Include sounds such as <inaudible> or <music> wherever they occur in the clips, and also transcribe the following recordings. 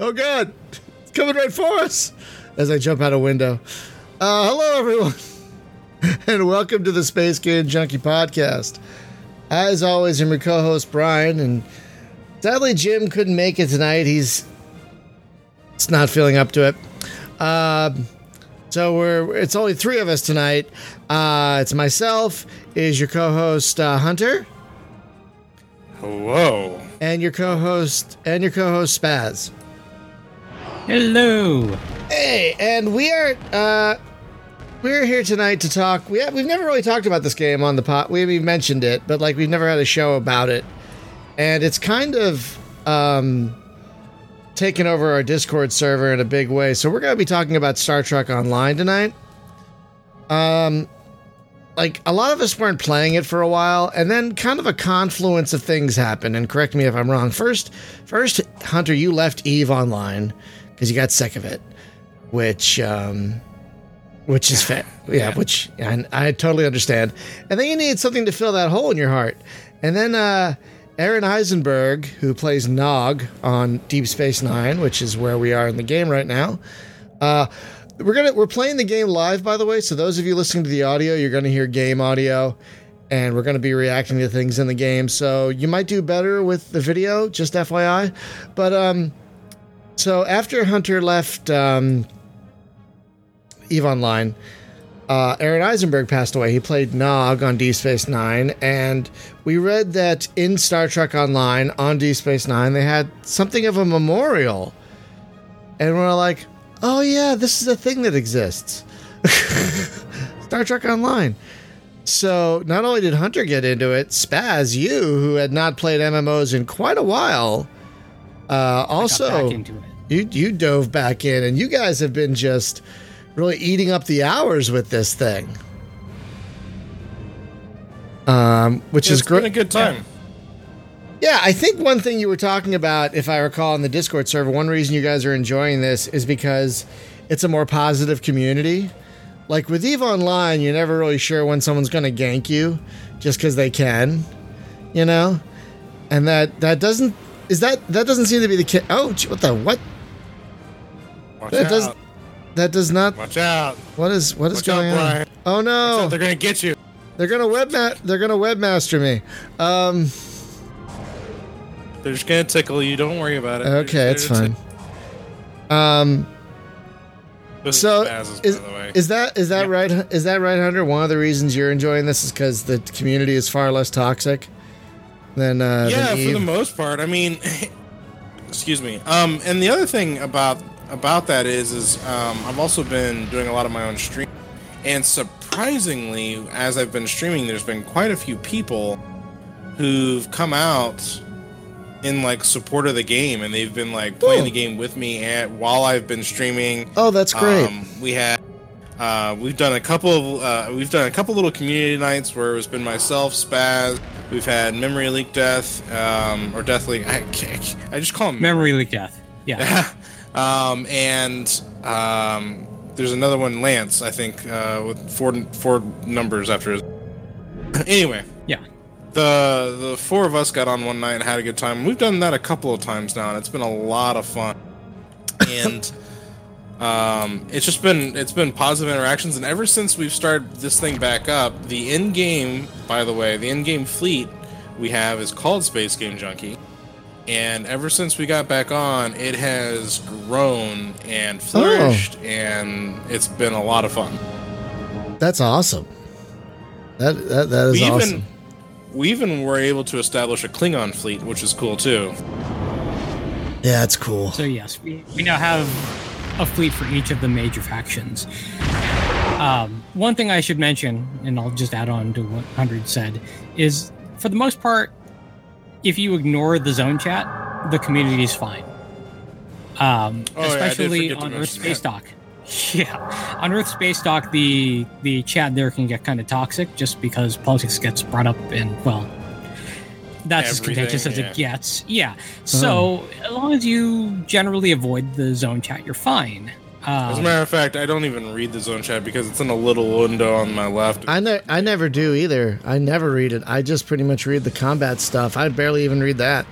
Oh God, it's coming right for us! As I jump out a window. Uh, hello, everyone, <laughs> and welcome to the Space Game Junkie podcast. As always, I'm your co-host Brian, and sadly Jim couldn't make it tonight. He's it's not feeling up to it. Um, so we're it's only three of us tonight. Uh, it's myself, is your co-host uh, Hunter, Hello. and your co-host and your co-host Spaz. Hello. Hey, and we are uh we're here tonight to talk. We we've never really talked about this game on the pot. We we mentioned it, but like we've never had a show about it. And it's kind of um taken over our Discord server in a big way. So we're going to be talking about Star Trek Online tonight. Um like a lot of us weren't playing it for a while and then kind of a confluence of things happened and correct me if I'm wrong. First first Hunter you left Eve Online because you got sick of it, which um, which is fair. <sighs> yeah, Yeah. which I, I totally understand. And then you need something to fill that hole in your heart. And then uh, Aron Eisenberg, who plays Nog on Deep Space Nine, which is where we are in the game right now. Uh, we're gonna we're playing the game live, by the way. So those of you listening to the audio, you're gonna hear game audio. And we're going to be reacting to things in the game, so you might do better with the video. Just FYI, but um, so after Hunter left um, Eve Online, uh, Aron Eisenberg passed away. He played Nog on Deep Space Nine, and we read that in Star Trek Online on Deep Space Nine they had something of a memorial, and we're like, "Oh yeah, this is a thing that exists." <laughs> Star Trek Online. So not only did Hunter get into it, Spaz, you who had not played MMOs in quite a while, uh, also Got back into it. you you dove back in, and you guys have been just really eating up the hours with this thing. Um, which is It's a great. good time. Yeah, I think one thing you were talking about, if I recall, in the Discord server, one reason you guys are enjoying this is because it's a more positive community. Like with Eve Online, you're never really sure when someone's going to gank you, just because they can, you know, and that that doesn't is that that doesn't seem to be the case. Oh, what the what? Watch That out. does that does not. Watch out. What is what is Watch out, going on? Brian. Oh no! They're gonna get you. They're gonna webma- They're gonna webmaster me. Um. They're just gonna tickle you. Don't worry about it. Okay, They're it's fine. Um. This So is, is, Spaz's, by the way. is that is that Yeah. right? Is that right, Hunter? One of the reasons you're enjoying this is because the community is far less toxic than uh, yeah, than for the most part. I mean, <laughs> excuse me. Um, and the other thing about about that is, is um, I've also been doing a lot of my own stream, and surprisingly, as I've been streaming, there's been quite a few people who've come out in like support of the game, and they've been like playing Cool. the game with me at while I've been streaming. oh, that's great. Um, we had uh, we've done a couple of uh, we've done a couple little community nights where it's been myself, Spaz. We've had Memory Leak Death um, or Death Leak. I, I just call him Memory leak death. Yeah. <laughs> um, and um, there's another one, Lance. I think uh, with four four numbers after his. <clears throat> anyway, yeah. the the four of us got on one night and had a good time. We've done that a couple of times now, and it's been a lot of fun. <coughs> And um, it's just been it's been positive interactions. And ever since we've started this thing back up, the in game, by the way, the in game fleet we have is called Space Game Junkie. And ever since we got back on, it has grown and flourished, and it's been a lot of fun. That's awesome. That that, that is we awesome. even we even were able to establish a Klingon fleet, which is cool too. yeah, it's cool. So yes, we, we now have a fleet for each of the major factions. Um, one thing I should mention, and I'll just add on to what Hunter said, is for the most part, if you ignore the zone chat, the community is fine. Um, Oh, yeah, especially to on Earth Space that. Dock. <laughs> Yeah, on Earth Space Dock, the the chat there can get kind of toxic, just because politics gets brought up, and well, that's as Everything, contentious as yeah. it gets. Yeah. So as long as you generally avoid the zone chat, you're fine. As a Um, matter of fact, I don't even read the zone chat because it's in a little window on my left. I ne- I never do either. I never read it. I just pretty much read the combat stuff. I barely even read that.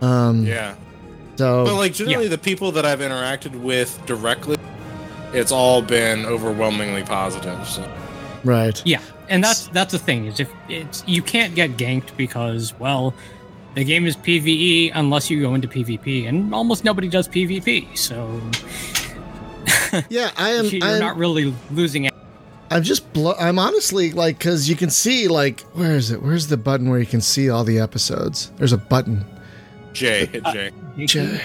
Um, yeah. So But like generally, Yeah. the people that I've interacted with directly, it's all been overwhelmingly positive. So right. Yeah, and that's that's the thing is if it's you can't get ganked because well, the game is PVE unless you go into PvP, and almost nobody does PvP, so Yeah, I <laughs> am. you're I'm, not really losing. it. I'm just. Blo- I'm honestly like because you can see like where is it? Where's the button where you can see all the episodes? There's a button. J hit J. J-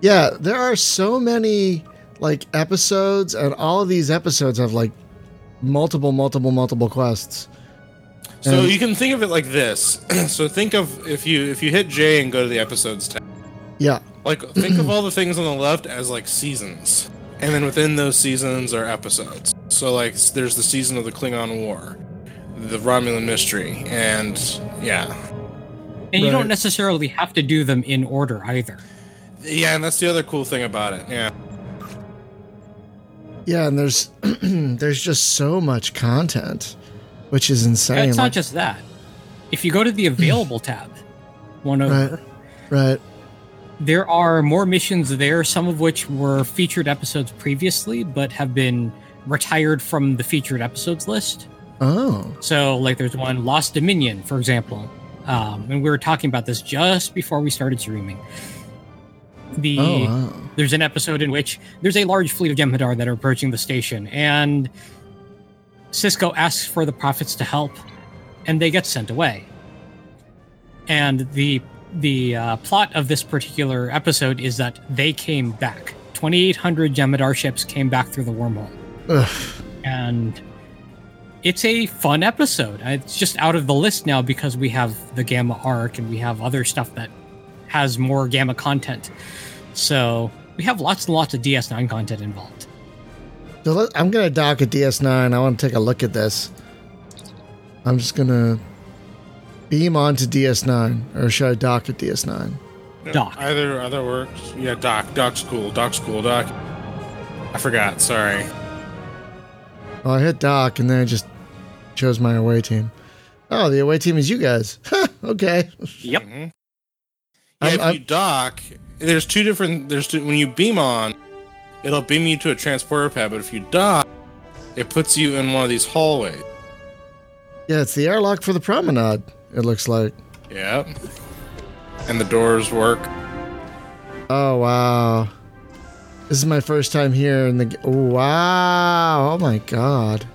Yeah, there are so many like episodes, and all of these episodes have like multiple, multiple, multiple quests. So And- you can think of it like this. <clears throat> so think of if you if you hit J and go to the episodes tab. Yeah, Like think of all the things on the left as like seasons, and then within those seasons are episodes. So like there's the season of the Klingon War, the Romulan Mystery, and yeah, And you don't necessarily have to do them in order either. yeah, and that's the other cool thing about it. Yeah, yeah, and there's <clears throat> there's just so much content, which is insane. it's Like- not just that. If you go to the available <clears throat> tab, one over, Right. right. there are more missions there, some of which were featured episodes previously, but have been retired from the featured episodes list. Oh, So, like, there's one Lost Dominion, for example, um, and we were talking about this just before we started streaming. The oh, wow. there's an episode in which there's a large fleet of Jem'Hadar that are approaching the station, and Sisko asks for the prophets to help, and they get sent away. And the the uh, plot of this particular episode is that they came back. 2,800 Jem'Hadar ships came back through the wormhole Ugh. and it's a fun episode. It's just out of the list now because we have the Gamma arc and we have other stuff that has more Gamma content. So we have lots and lots of DS9 content involved. So let, I'm gonna dock a DS9. I want to take a look at this. I'm just gonna beam onto DS9, or should I dock at DS9? Yeah, Dock. Either other works. Yeah, dock. Dock's cool. Dock's cool. Dock. I forgot. Sorry. Well, I hit dock, and then I just chose my away team. Oh, the away team is you guys. <laughs> okay. Yep. Mhm. Yeah, if I'm- you dock, there's two different. There's two, when you beam on, it'll beam you to a transporter pad. But if you dock, it puts you in one of these hallways. Yeah, it's the airlock for the promenade. It looks like. Yeah. And the doors work. Oh wow. This is my first time here in the. g- oh, Wow! Oh my god.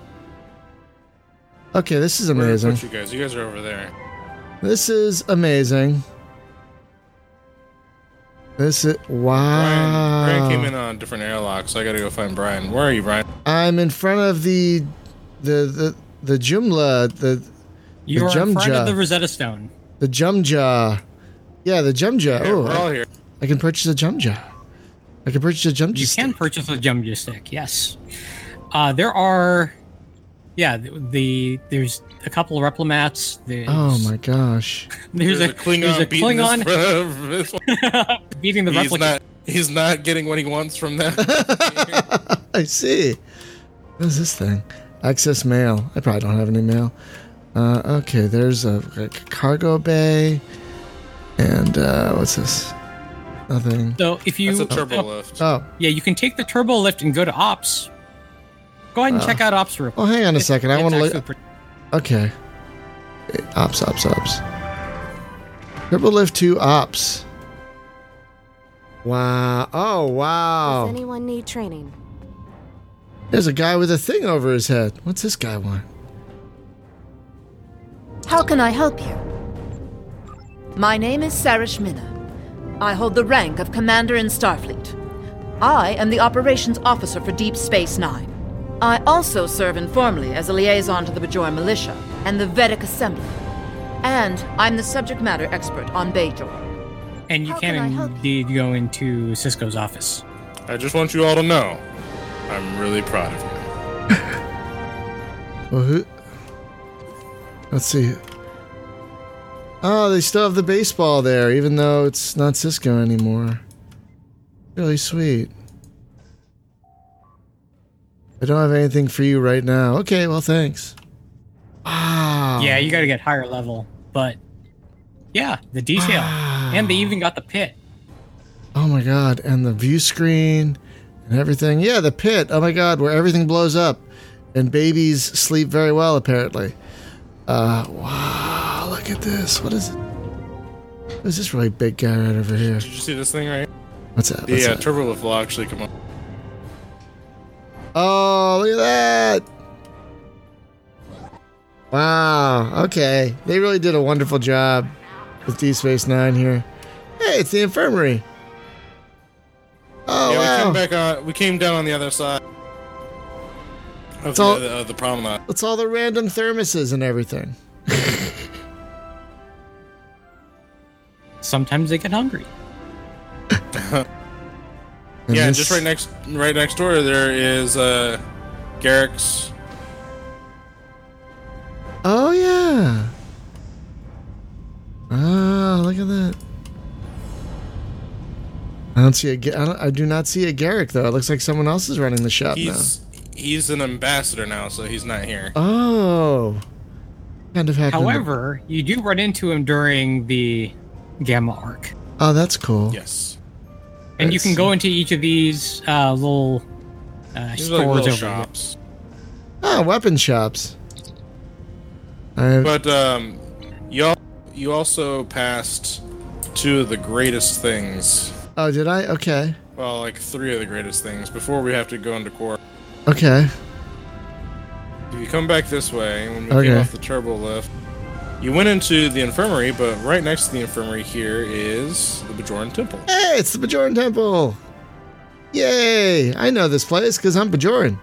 Okay, this is Where did I amazing. you guys. You guys are over there. This is amazing. This is wow. Brian, Brian came in on a different airlock, so I got to go find Brian. Where are you, Brian? I'm in front of the the the the Jumla the You're in front Jumja. of the Rosetta Stone. the Jumja. Yeah, the Jumja. Yeah, oh, we're all I, here. I can purchase a Jumja. I can purchase a Jumja. You stick. can purchase a Jumja stick, yes. Uh, there are, yeah, the, the there's a couple of replimats. There's, Oh my gosh. <laughs> There's, a, Klingon there's a beating Klingon <laughs> fr- <laughs> beating the he's replicant. not. He's not getting what he wants from that. I see. What is this thing? Access mail. I probably don't have any mail. Uh, okay, there's a, a cargo bay. And uh, what's this? Nothing. So if you That's a turbo oh, lift. Oh, yeah, you can take the turbo lift and go to ops. Go ahead and Uh, check out ops real quick. oh, hang on a It- second. I want to. actually Li- pretty- okay. Ops, ops, ops. Triple lift two ops. Wow. Oh, wow. Does wow. anyone need training? There's a guy with a thing over his head. What's this guy want? How can I help you? My name is Sarish Minna. I hold the rank of Commander in Starfleet. I am the Operations Officer for Deep Space Nine. I also serve informally as a liaison to the Bajor Militia and the Vedek Assembly. And I'm the subject matter expert on Bajor. and you How can, can I help you? indeed go into Sisko's office. I just want you all to know, I'm really proud of you. <laughs> Well, who? Let's see. Oh, they still have the baseball there, even though it's not Sisko anymore. Really sweet. I don't have anything for you right now. Okay, well, thanks. Wow. Yeah, you got to get higher level, but yeah, the detail, Wow. and they even got the pit. Oh my god, and the view screen and everything. Yeah, the pit. Oh my god, where everything blows up and babies sleep very well apparently. Uh wow, look at this. What is it? Who's this really big guy right over here? Did you see this thing right? What's that? The What's uh, that? turbo lift will actually come up. Oh, look at that. Wow. Okay. They really did a wonderful job with Deep Space Nine here. Hey, it's the infirmary. Oh, yeah, we came back on. We came down on the other side of the, all- the, uh, the promenade. It's all the random thermoses and everything. Sometimes they get hungry. <laughs> And yeah, and this- just right next, right next door, there is uh, Garak's. Oh, yeah. Oh, look at that. I don't see a. Ga- I, don't, I do not see a Garrick though. It looks like someone else is running the shop now. He's he's an ambassador now, so he's not here. Oh, kind of happened. However, you do run into him during the Gamma arc. oh, that's cool. Yes, And you can go into each of these uh, little uh, stores are like little over here. shops. Ah, weapon shops. I But um, you al- you also passed two of the greatest things. oh, did I? Okay, Well, like three of the greatest things before we have to go into core. okay. If you come back this way, when we Okay. came off the turbo lift, you went into the infirmary, but right next to the infirmary here is the Bajoran Temple. Hey, it's the Bajoran Temple. Yay! I know this place because I'm Bajoran.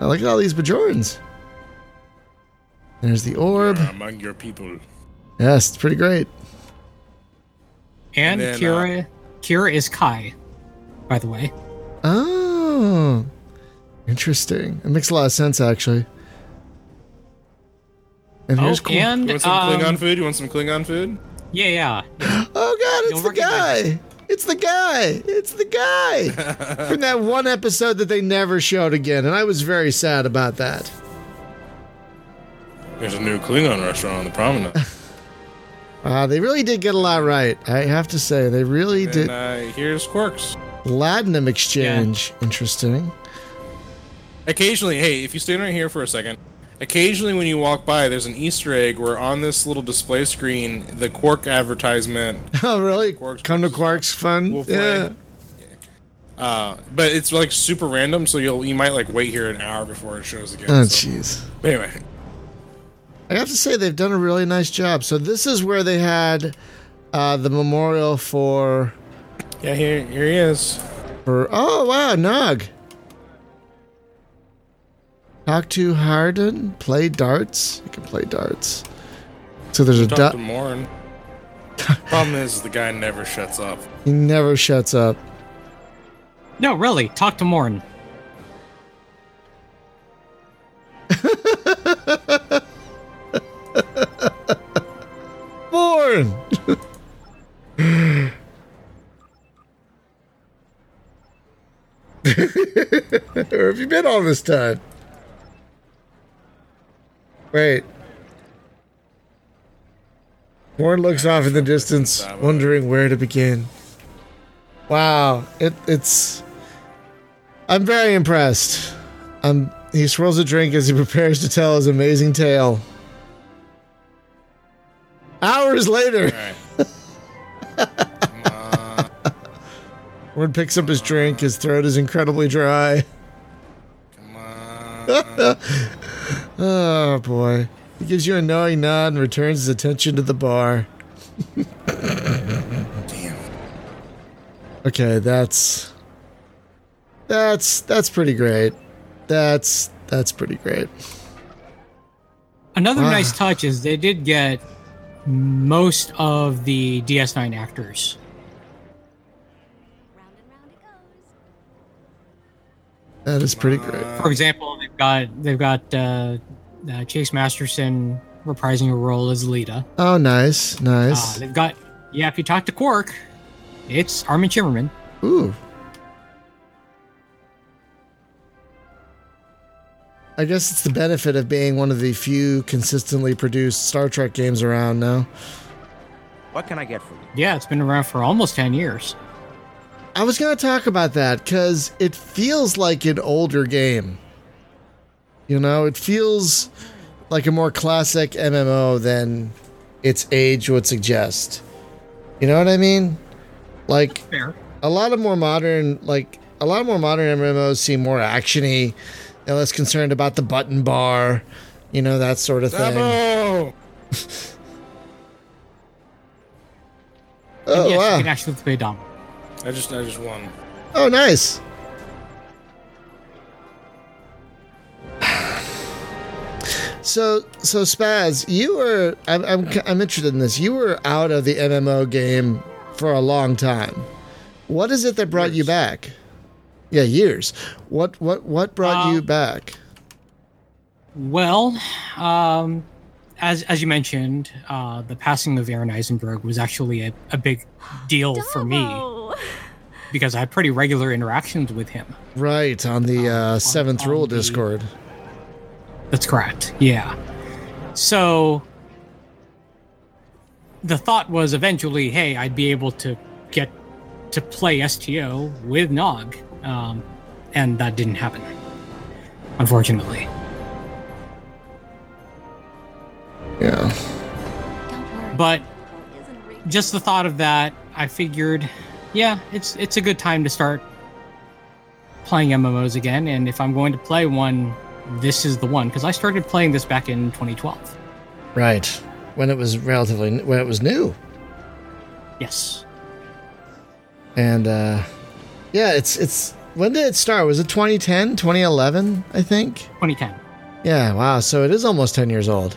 I look at all these Bajorans. There's the orb. Among your people. Yes, it's pretty great. And And then, Kira, uh, Kira is Kai, by the way. Oh, interesting. It makes a lot of sense, actually. And Oh, here's cool. and You want some um, Klingon food? You want some Klingon food? yeah, yeah, yeah. Oh God, it's You'll the recognize guy. It's the guy. It's the guy <laughs> from that one episode that they never showed again, and I was very sad about that. There's a new Klingon restaurant on the promenade. Uh, <laughs> they really did get a lot right. I have to say, they really and did. uh, here's Quarks. Latinum exchange, interesting. Occasionally, hey, if you stand right here for a second, occasionally when you walk by, there's an Easter egg where on this little display screen, the Quark advertisement <laughs> Oh, really? Quarks Come to Quark's fun. Yeah. Uh, but it's like super random, so you'll you might like wait here an hour before it shows again. Oh, so- jeez. Anyway, I have to say they've done a really nice job. So this is where they had uh, the memorial for yeah, here here he is. for. Oh wow, Nog. Talk to Harden. Play darts. You can play darts. So there's a Talk dot. to Morn. <laughs> Problem is, the guy never shuts up. He never shuts up. No, really, talk to Morn. Born. <laughs> Where have you been all this time? Wait. Morn looks off in the distance, wondering where to begin. Wow, it, it's. I'm very impressed. Um, he swirls a drink as he <laughs> prepares to tell his amazing tale. Hours later, right. <laughs> Morn picks up his drink. His throat is incredibly dry. <laughs> <laughs> Oh boy. He gives you a knowing nod and returns his attention to the bar. Damn. <laughs> Okay, that's that's that's pretty great. That's that's pretty great. Another Ah. nice touch is they did get most of the DS9 actors. Round and round it goes. That is pretty great. For example, they've got they've got uh, uh, Chase Masterson reprising a role as Leeta. Oh, nice, Uh, nice. they've got yeah. If you talk to Quark, it's Armin Shimerman. Ooh. I guess it's the benefit of being one of the few consistently produced Star Trek games around now. What can I get for you? Yeah, it's been around for almost 10 years. I was going to talk about that because it feels like an older game. You know, it feels like a more classic MMO than its age would suggest. You know what I mean? Like Fair. a lot of more modern, like a lot of more modern MMOs seem more actiony and less concerned about the button bar, you know that sort of thing. <laughs> Oh yes, wow! you can actually play Dom. I just I just won. Oh nice. So, so Spaz, you were. I'm, I'm, I'm interested in this. You were out of the MMO game for a long time. What is it that brought you back? Yeah, years. What, what, what brought you Um, back? Well, um, as as you mentioned, uh, the passing of Aron Eisenberg was actually a, a big deal for me Dabo! Because I had pretty regular interactions with him. Right on the uh, on- Seventh on Rule the- Discord. That's correct. Yeah. So the thought was eventually, hey, I'd be able to get to play STO with Nog, um, and that didn't happen, unfortunately. Yeah. But it isn't real. just the thought of that, I figured, yeah, it's it's a good time to start playing MMOs again. And if I'm going to play one, this is the one because I started playing this back in 2012. Right. When it was relatively when it was new. Yes, And uh yeah, it's it's when did it start? Was it 2010, 2011, I think? 2010. Yeah, wow. So it is almost 10 years old.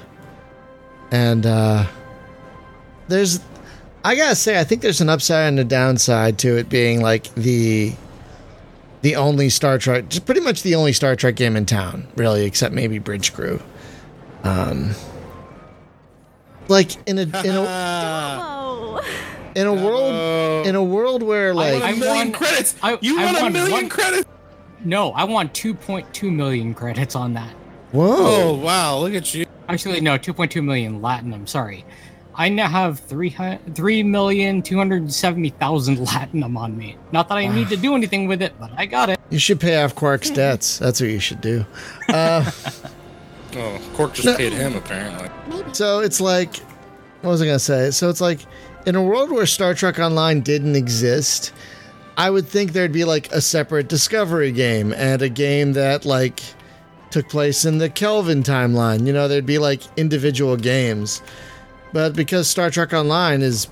And uh there's I got to say I think there's an upside and a downside to it being like the the only Star Trek just pretty much the only Star Trek game in town, really, except maybe Bridge Crew. Um like in a <laughs> in a in a world in a world where like I a million won- credits. I- you I won a won million one- credits. No, I want 2.2 million credits on that. whoa Oh wow! Look at you. Actually, no, 2.2 million Latinum. Sorry, I now have three three million two hundred seventy thousand <laughs> Latinum on me. Not that I need to do anything with it, but I got it. You should pay off Quark's <laughs> debts. That's what you should do. Uh, <laughs> Oh, Quark just No. paid him apparently. so it's like, what was I going to say? So it's like, in a world where Star Trek Online didn't exist, I would think there'd be like a separate Discovery game and a game that like took place in the Kelvin timeline. You know, there'd be like individual games. But because Star Trek Online is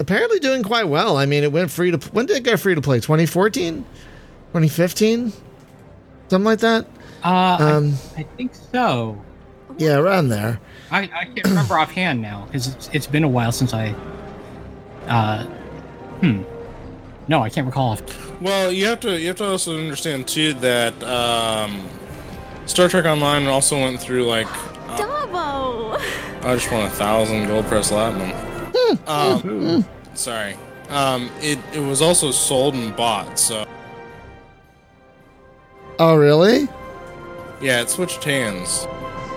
apparently doing quite well, I mean, it went free to. When did it go free to play? 2014? 2015? Something like that? Uh, Um, I, I think so. Yeah, around there. I, I can't remember <clears throat> offhand now because it's, it's been a while since I. Uh, hmm. No, I can't recall. Well, you have to you have to also understand too that um, Star Trek Online also went through like Dabo! I just won a thousand gold pressed latinum. um, sorry. Um, it it was also sold and bought. So Oh, really? yeah, it switched hands.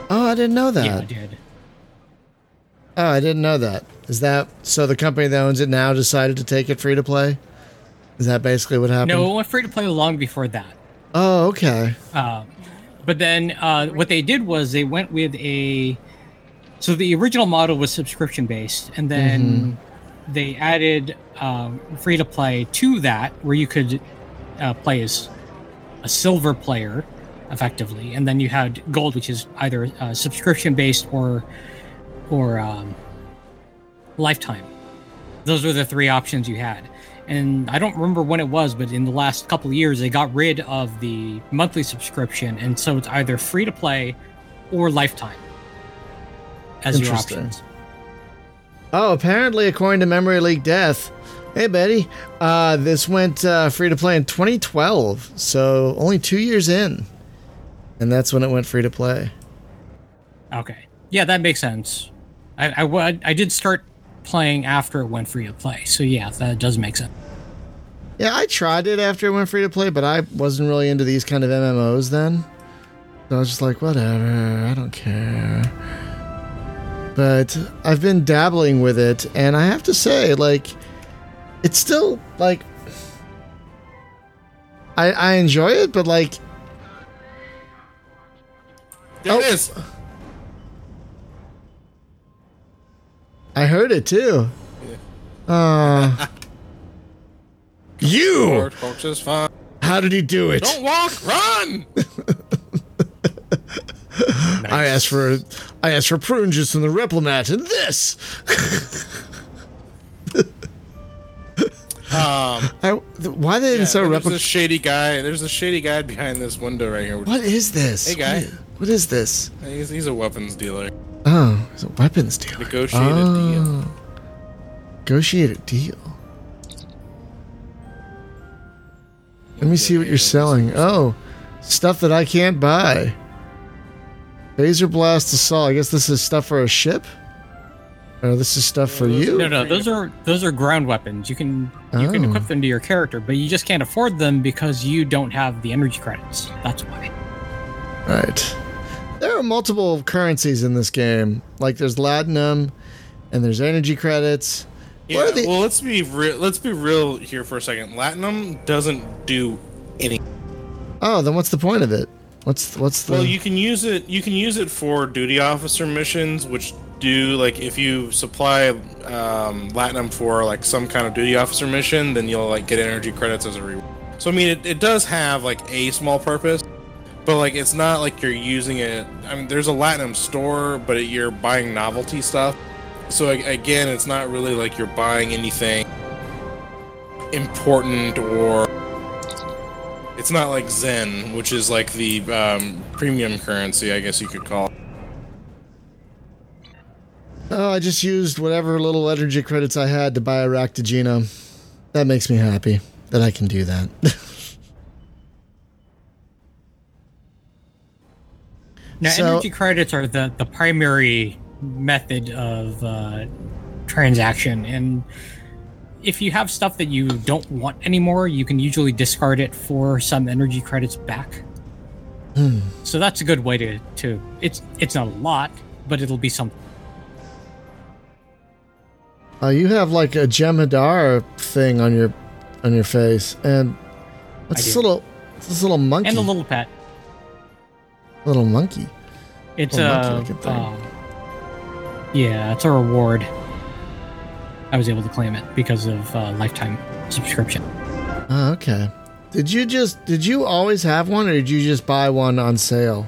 Oh, I didn't know that. Yeah, I did. Oh, I didn't know that. Is that so? The company that owns it now decided to take it free to play. Is that basically what happened? No, it went free to play long before that. Oh, okay. Um, but then uh, what they did was they went with a. So the original model was subscription based, and then they added um, free to play to that, where you could uh, play as a silver player, effectively, and then you had gold, which is either uh, subscription based or or um, lifetime. Those were the three options you had. And I don't remember when it was, but in the last couple of years, they got rid of the monthly subscription, and so it's either free to play or lifetime as your options. Oh, apparently, according to Memory Leak Death, hey Betty, uh, this went uh, free to play in 2012, so only two years in, and that's when it went free to play. Okay, yeah, that makes sense. I, I I did start playing after it went free to play, so yeah, that does make sense. Yeah, I tried it after it went free to play, but I wasn't really into these kind of MMOs then. So I was just like, whatever, I don't care. but I've been dabbling with it, and I have to say, like, it's still like I I enjoy it, but like There Oh. it is. I heard it too. Uh, you. Lord, folks, is fine. How did he do it? Don't walk, run. <laughs> I asked for I asked for prune juice and the Replimat and this. <laughs> Um, I, why they didn't yeah, sell there's a shady guy. There's a shady guy behind this window right here. What is this? Hey, guy. What is, what is this? He's, he's a weapons dealer. Oh, it's a weapons dealer. Negotiated oh. deal. Negotiated deal. Let me see what you're selling. Oh, stuff that I can't buy. Phaser blast assault. I guess this is stuff for a ship. Oh, this is stuff for you. No, no, those are those are ground weapons. You can you can Oh. equip them to your character, but you just can't afford them because you don't have the energy credits. That's why. Right. There are multiple currencies in this game. Like there's latinum, and there's energy credits. Yeah, the- well, let's be real. Let's be real here for a second. Latinum doesn't do any. Oh, then what's the point of it? What's what's the? Well, you can use it. You can use it for duty officer missions, which do like if you supply um, Latinum for like some kind of duty officer mission, then you'll like get energy credits as a reward. So I mean, it, it does have like a small purpose, but like it's not like you're using it. I mean, there's a Latinum store, but you're buying novelty stuff. So again, it's not really like you're buying anything important or it's not like Zen, which is like the um, premium currency, I guess you could call. it. oh, I just used whatever little energy credits I had to buy a Raktajino. That makes me happy that I can do that. <laughs> Now, So- energy credits are the the primary method of uh, transaction, and if you have stuff that you don't want anymore, you can usually discard it for some energy credits back. So that's a good way to to. It's it's not a lot, but it'll be something. uh, you have like a Jem'Hadar thing on your on your face, and what's I this little this little monkey? And a little pet. Little monkey. It's Little a um, yeah, it's a reward. I was able to claim it because of uh, lifetime subscription. Oh, okay. Did you just did you always have one, or did you just buy one on sale?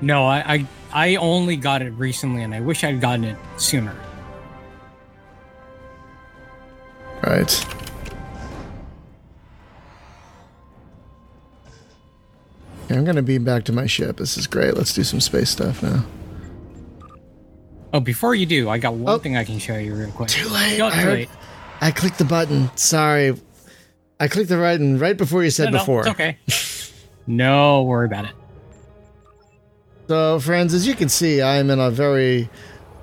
No, I, I I only got it recently, and I wish I'd gotten it sooner. Right. Okay, I'm gonna beam back to my ship. This is great. Let's do some space stuff now. Oh, before you do, I got one Oh. thing I can show you real quick. Too late. No, I, too late. I clicked the button. Sorry. I clicked the button right before you said No, no, before. it's okay. <laughs> no worry about it. So, friends, as you can see, I'm in a very,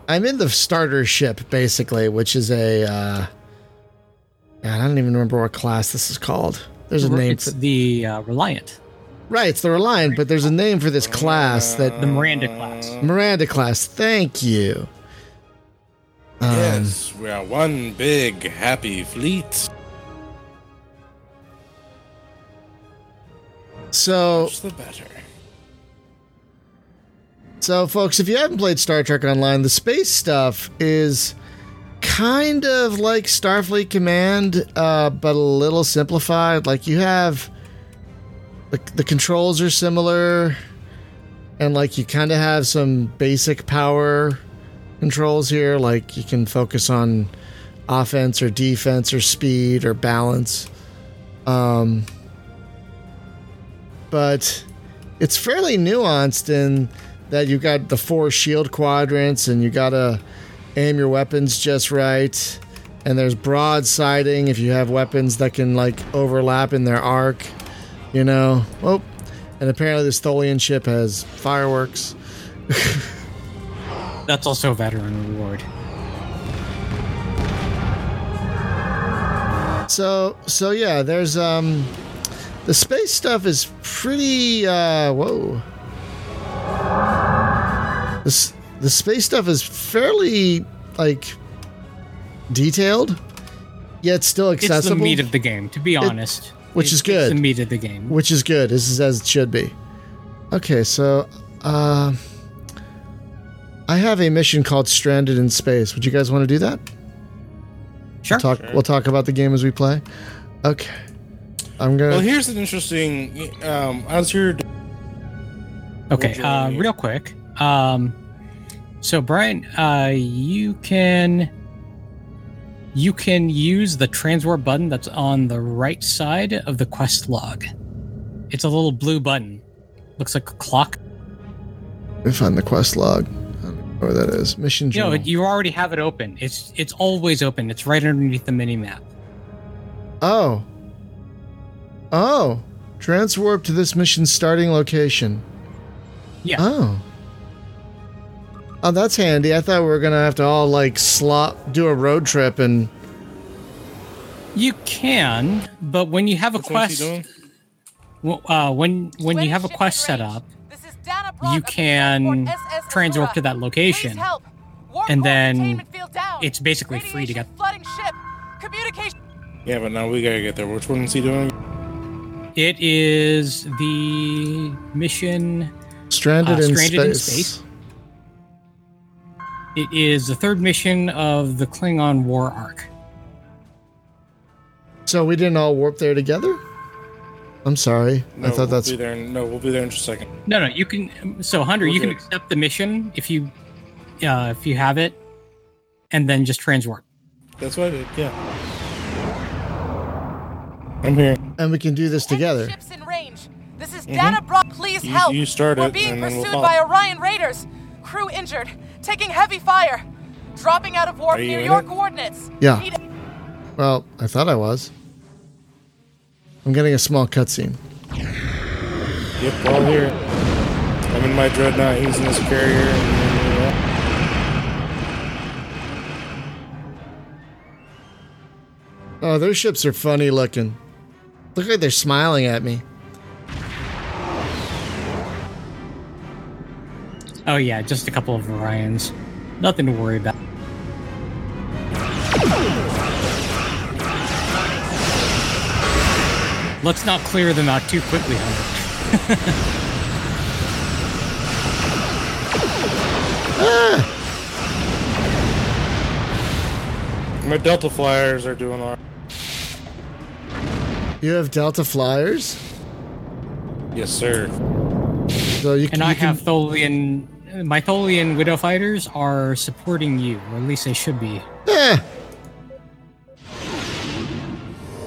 I'm in the starter ship basically, which is a. Uh, God, I don't even remember what class this is called. There's a name. It's the uh, Reliant, right, it's the Reliant, but there's a name for this class that the Miranda class. Miranda class. Thank you. Um, yes, we are one big happy fleet. So, Much the better. so folks, if you haven't played Star Trek Online, the space stuff is kind of like Starfleet Command, uh, but a little simplified. Like you have the the controls are similar, and like you kind of have some basic power controls here. Like you can focus on offense or defense or speed or balance. Um, but it's fairly nuanced in that you got the four shield quadrants and you gotta aim your weapons just right. And there's broadsiding if you have weapons that can like overlap in their arc, you know. Oh, and apparently this Tholian ship has fireworks. That's also a veteran reward. So so yeah, there's um the space stuff is pretty uh whoa. This the space stuff is fairly like detailed, yet still accessible. It's the meat of the game, to be honest. Which It- is It's good. the meat of the game. which is good. This is as it should be. Okay, so uh, I have a mission called Stranded in Space. Would you guys want to do that? Sure. Talk. We'll talk about the game as we play. Okay. I'm gonna. Well, here's an interesting. Um, as you're Okay, uh, real quick. Um, so Brian, uh, you can you can use the transwarp button that's on the right side of the quest log. It's a little blue button. Looks like a clock. Let me find the quest log. I don't know where that is. Mission You know, you already have it open. It's it's always open. It's right underneath the mini map. oh. Oh. Transwarp to this mission's starting location. Yeah. Oh. Oh, that's handy. I thought we were gonna have to all like slop do a road trip and You can, but when you have a Which quest, doing? w- uh, when when you have a quest set up, you can transwarp to that location, and then it's basically free to get. Yeah, but now we gotta get there. Which one is he doing? It is the mission. stranded, Uh, in, Stranded in space. Space. It is the third mission of the Klingon War arc. So we didn't all warp there together? I'm sorry. No, I thought we'll that's be there. In, no, we'll be there in just a second. No, no, you can. So Hunter, you can Okay. accept the mission if you, uh, if you have it, and then just transwarp. That's what I did. Yeah. I'm here. and we can do this together. Ships in range. This is Data Brock. Please You- help. you start We're it, being and then we'll pursued by Orion Raiders. Crew injured. Taking heavy fire. Dropping out of warp Are you near your it? coordinates. Yeah. Need- Well, I thought I was. I'm getting a small cutscene. Yep, all here. I'm in my dreadnought. He's in his carrier. Oh, their ships are funny looking. Look like they're smiling at me. Oh yeah, just a couple of Orions. Nothing to worry about. Let's not clear them out too quickly, Hunter. uh, <laughs> my Delta flyers are doing all right. You have Delta flyers, Yes, sir. so you can. And I you can- have Tholian. My Tholian Widow fighters are supporting you, or at least they should be. Eh.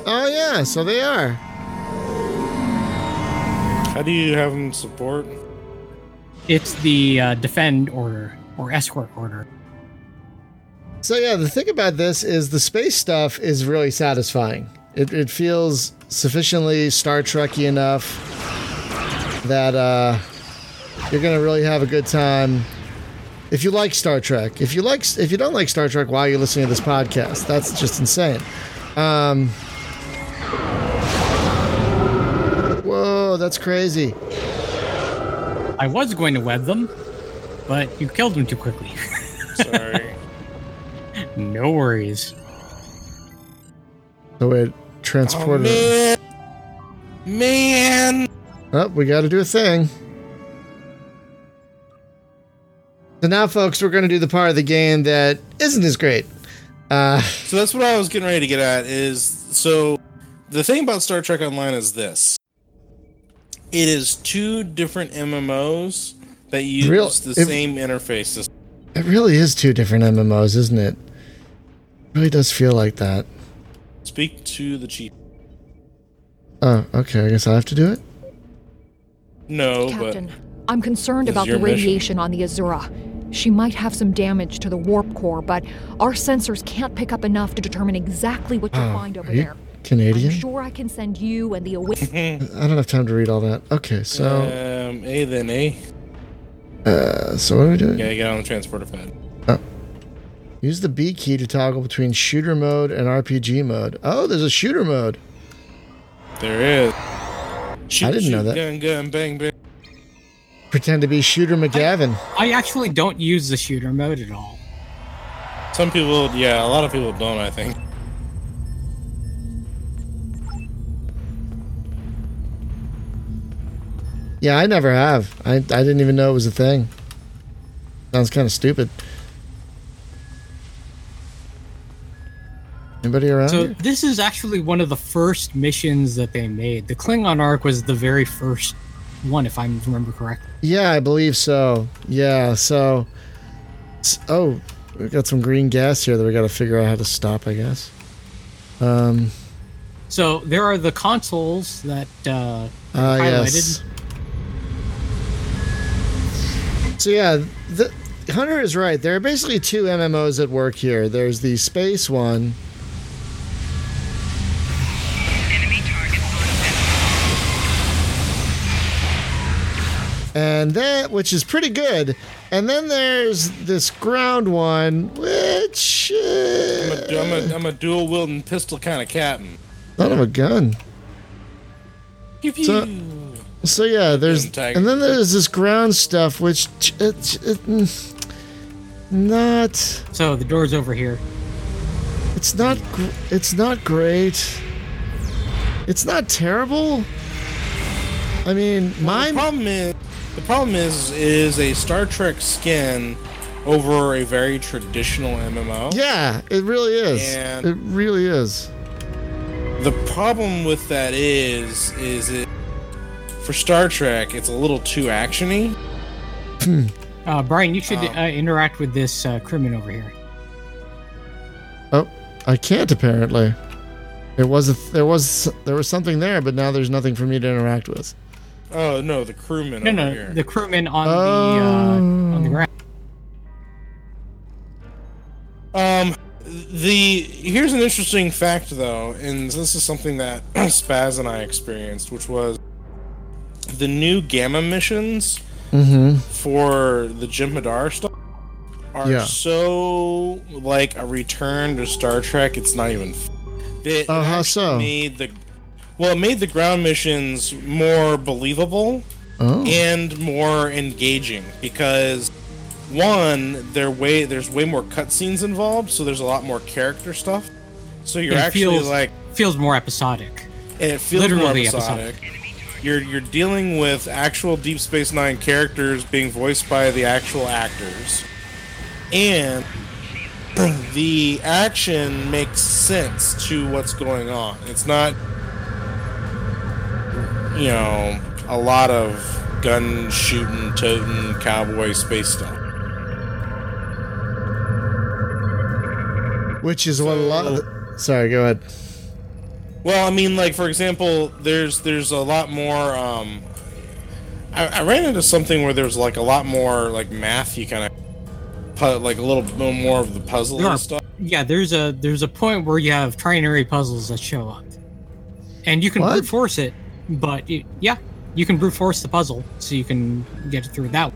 Oh yeah, so they are. How do you have them support? It's the uh, defend order or escort order. So yeah, the thing about this is the space stuff is really satisfying. It, it feels sufficiently Star Trekky enough that uh, you're gonna really have a good time. If you like Star Trek, if you like, if you don't like Star Trek, why are you listening to this podcast? That's just insane. Um, whoa, that's crazy. I was going to web them, but you killed them too quickly. Sorry. <laughs> no worries. So it oh, transported. man. Man. Oh, we got to do a thing. So now, folks, we're going to do the part of the game that isn't as great. Uh, So that's what I was getting ready to get at is so the thing about Star Trek Online is this. It is two different MMOs that use Real- the it- same interfaces. it really is two different MMOs, isn't it? It really does feel like that. Speak to the chief. Oh, okay. I guess I have to do it. No, Captain, I'm concerned This about the your mission. radiation on the Azura. She might have some damage to the warp core, but our sensors can't pick up enough to determine exactly what you'll Oh, find over are you there. I'm sure I can send you and the away. <laughs> I don't have time to read all that. Okay, so um, A then A. uh, so what are we doing? Yeah, you get on the transporter pad. Use the B key to toggle between shooter mode and RPG mode. Oh, there's a shooter mode. There is. Shoot, I didn't know that. Gun, gun, bang, bang. Pretend to be Shooter McGavin. I actually don't use the shooter mode at all. Some people, yeah, a lot of people don't. I think. Yeah, I never have. I, I didn't even know it was a thing. Sounds kind of stupid. Anybody around? So here? this is actually one of the first missions that they made. The Klingon arc was the very first one, if I remember correctly. Yeah, I believe so. Yeah, so. Oh, we got some green gas here that we got to figure out how to stop, I guess. Um, So there are the consoles that uh, ah, highlighted. yes. So, yeah, the, Hunter is right. There are basically two MMOs at work here. There's the space one. And that which is pretty good. And then there's this ground one, which I'm uh, a, I'm a, I'm a dual wielding pistol kind of captain. not of a gun. Pew, pew. So- So yeah, there's and then there's this ground stuff, which it, it, not So the door's over here. it's not it's not great. It's not terrible. I mean, the my problem is the problem is is a Star Trek skin over a very traditional MMO. yeah, it really is. And- it really is. The problem with that is is it for Star Trek it's a little too actiony. Uh, Brian, you should Oh. uh, interact with this uh, crewman over here. Oh, I can't apparently. There was a there was there was something there, but now there's nothing for me to interact with. Oh no, the crewman No, over no, here. the crewman on the uh, on the Oh. ground. Um, the here's an interesting fact though, and this is something that <clears throat> Spaz and I experienced, which was the new gamma missions Mm-hmm. for the Jem'Hadar stuff are Yeah. so like a return to Star Trek. It's not even. It, Oh, it how so? Made the well, it made the ground missions more believable Oh. and more engaging because one, there way there's way more cutscenes involved, so there's a lot more character stuff. So you're It actually feels- like, Feels more episodic. and it feels literally more episodic. episodic. You're you're dealing with actual Deep Space Nine characters being voiced by the actual actors, and <clears throat> the action makes sense to what's going on. It's not, you know, a lot of gun shooting, toting, cowboy space stuff. Which is what a lot of the, Sorry, go ahead. Well, I mean, like for example, there's there's a lot more. Um, I, I ran into something where there's like a lot more like math. You kind of put like a little bit more of the puzzle There are- stuff. Yeah, there's a there's a point where you have trinary puzzles that show up, and you can What? brute force it. But you, yeah, you can brute force the puzzle, so you can get it through that.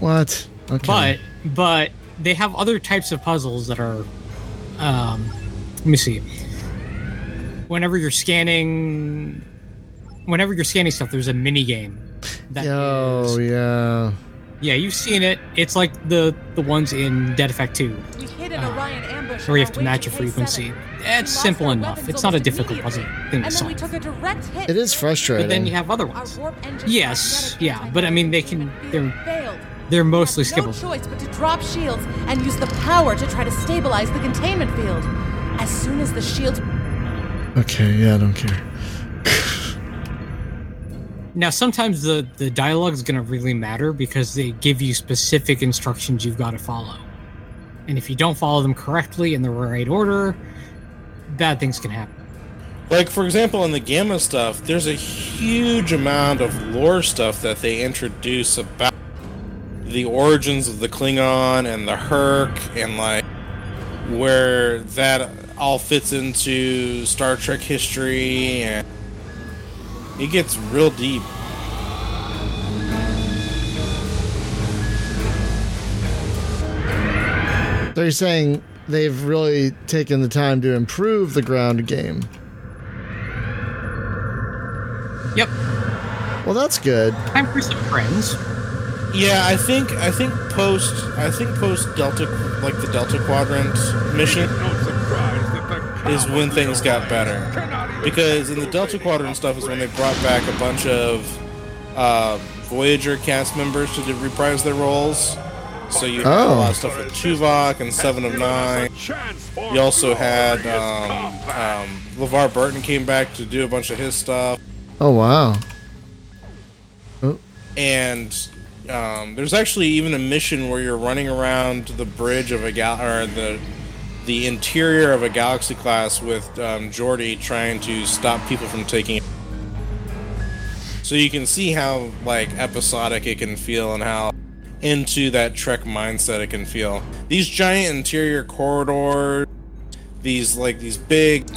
What? Okay. But but they have other types of puzzles that are. Um, let me see. Whenever you're scanning, whenever you're scanning stuff, there's a mini game. That Yo, is- yeah. yeah, you've seen it. It's like the the ones in Dead Effect Two. We hid an Orion ambush. where you have to match a K7. frequency. We It's simple enough. It's not a difficult puzzle thing to And then we solve. took a direct hit. It is frustrating. But then you have other ones. Yes, yeah, but I mean they can. They're failed. they're mostly no choice but to drop shields and use the power to try to stabilize the containment field. As soon as the shields Okay, yeah, I don't care. Now sometimes the the dialogue is gonna really matter because they give you specific instructions you've got to follow, and if you don't follow them correctly in the right order, bad things can happen. Like for example, in the Gamma stuff, there's a huge amount of lore stuff that they introduce about the origins of the Klingon and the Hur'q, and like where that all fits into Star Trek history, and it gets real deep. So you're saying they've really taken the time to improve the ground game. Yep. Well, that's good. Time for some friends. Yeah, I think I think post I think post Delta like the Delta Quadrant mission is when things got better. Because in the Delta Quadrant stuff is when they brought back a bunch of uh, Voyager cast members to reprise their roles. So you had a Oh. lot of stuff with Tuvok and Seven of Nine. You also had um, um, LeVar Burton came back to do a bunch of his stuff. Oh wow. and um, there's actually even a mission where you're running around the bridge of a gal or the the interior of a galaxy class with um, Geordi trying to stop people from taking it. So you can see how like episodic it can feel and how into that Trek mindset it can feel. These giant interior corridors, these like these big,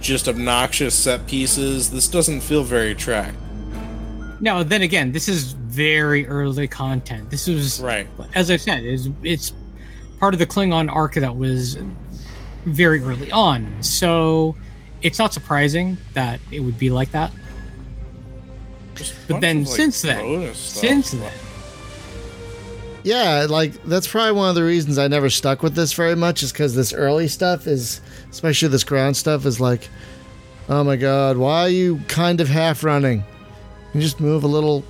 just obnoxious set pieces. This doesn't feel very Trek. Now, then again, this is very early content. This was, Right. as I said, is it's part of the Klingon arc that was very early on. So it's not surprising that it would be like that. But then like, since then, since then, Yeah, like that's probably one of the reasons I never stuck with this very much is because this early stuff is, especially this ground stuff, is like, oh my god, why are you kind of half running? You just move a little.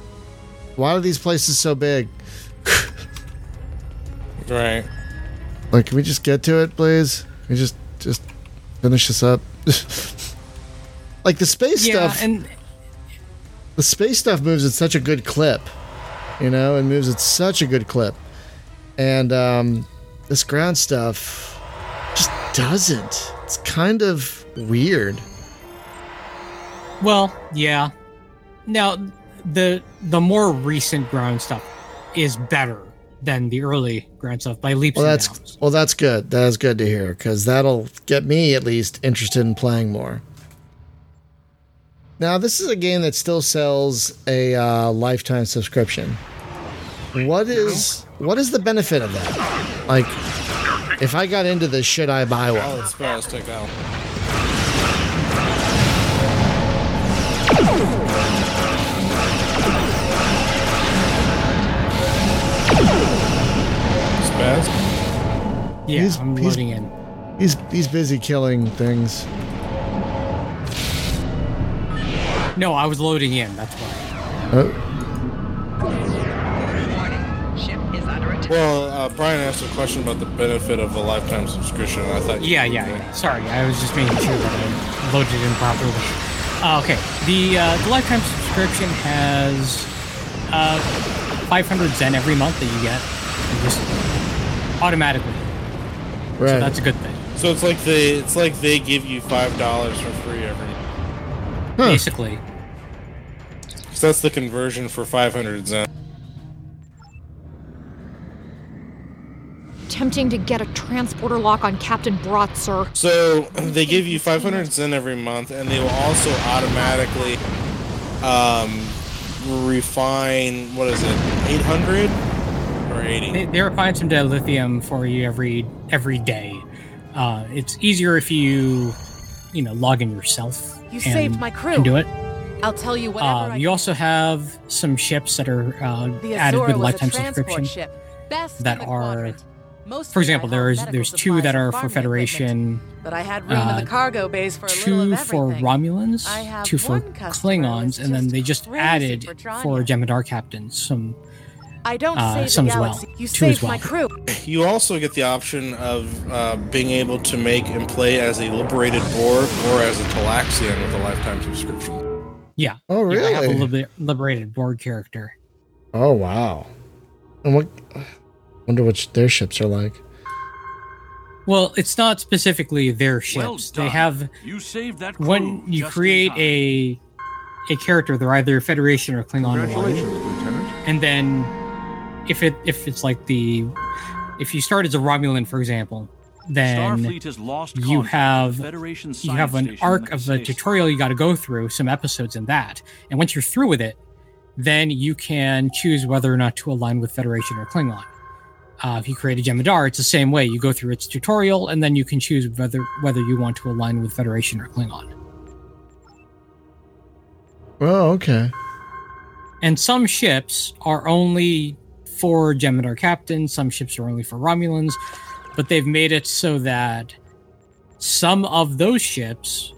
Why are these places so big? <laughs> Right. Like, can we just get to it, please? Can we just just finish this up? <laughs> like the space yeah, stuff. and the space stuff moves at such a good clip, you know, and moves at such a good clip. And um, this ground stuff just doesn't. It's kind of weird. well, yeah. Now, the the more recent ground stuff is better than the early ground stuff by leaps Well, that's well, that's good. That is good to hear because that'll get me at least interested in playing more. Now, this is a game that still sells a uh, lifetime subscription. What is what is the benefit of that? Like, if I got into this, should I buy one? Oh, let's let's take that one. Spaz? Yeah, He's- I'm he's- loading in. He's he's busy killing things. No, I was loading in. That's why. Oh, Ship is under attack. Well, uh, Brian asked a question about the benefit of a lifetime subscription, and I thought you Yeah, yeah, yeah. Sorry, I was just making sure that I loaded in properly. Uh, okay, the uh, the lifetime subscription has uh, 500 Zen every month that you get, just automatically. right. So that's a good thing. So it's like they it's like they give you five dollars for free every month. Huh. Basically, So that's the conversion for five hundred zen. Tempting to get a transporter lock on Captain Brot, sir. So they give you 500 Zen every month, and they will also automatically um, refine. What is it? 800 or 80? they, they refine some dilithium for you every every day. Uh, it's easier if you, you know, log in yourself. You saved my crew. and do it. I'll tell you whatever. Uh, I you can. also have some ships that are uh, added with lifetime subscription. ship, that are- Most For of it I example, there's there's two that are for Federation, but I had room in uh, the cargo bays for a little two for. Romulans, two for Klingons, and then they just added for. Jem'Hadar captains some. I don't uh, save some the as well. galaxy. You Two as saved my well. crew. You also get the option of uh, being able to make and play as a liberated Borg or as a Talaxian with a lifetime subscription. Yeah. Oh, yeah, I have a liber- liberated Borg character. Oh wow. And what? Wonder what their ships are like. Well, it's not specifically their ships. Well they have You saved that crew when you create a a character, they're either Federation or Klingon Congratulations, aligned. Lieutenant. and then if it if it's like the if you start as a Romulan, for example, then has lost you have Federation you have an station arc of a Mexico. tutorial you got to go through, some episodes in that, and once you're through with it, then you can choose whether or not to align with Federation or Klingon. Uh, if you create a Jem'Hadar, it's the same way. You go through its tutorial, and then you can choose whether whether you want to align with Federation or Klingon. Oh, okay. And some ships are only for Jem'Hadar captains, some ships are only for Romulans, but they've made it so that some of those ships,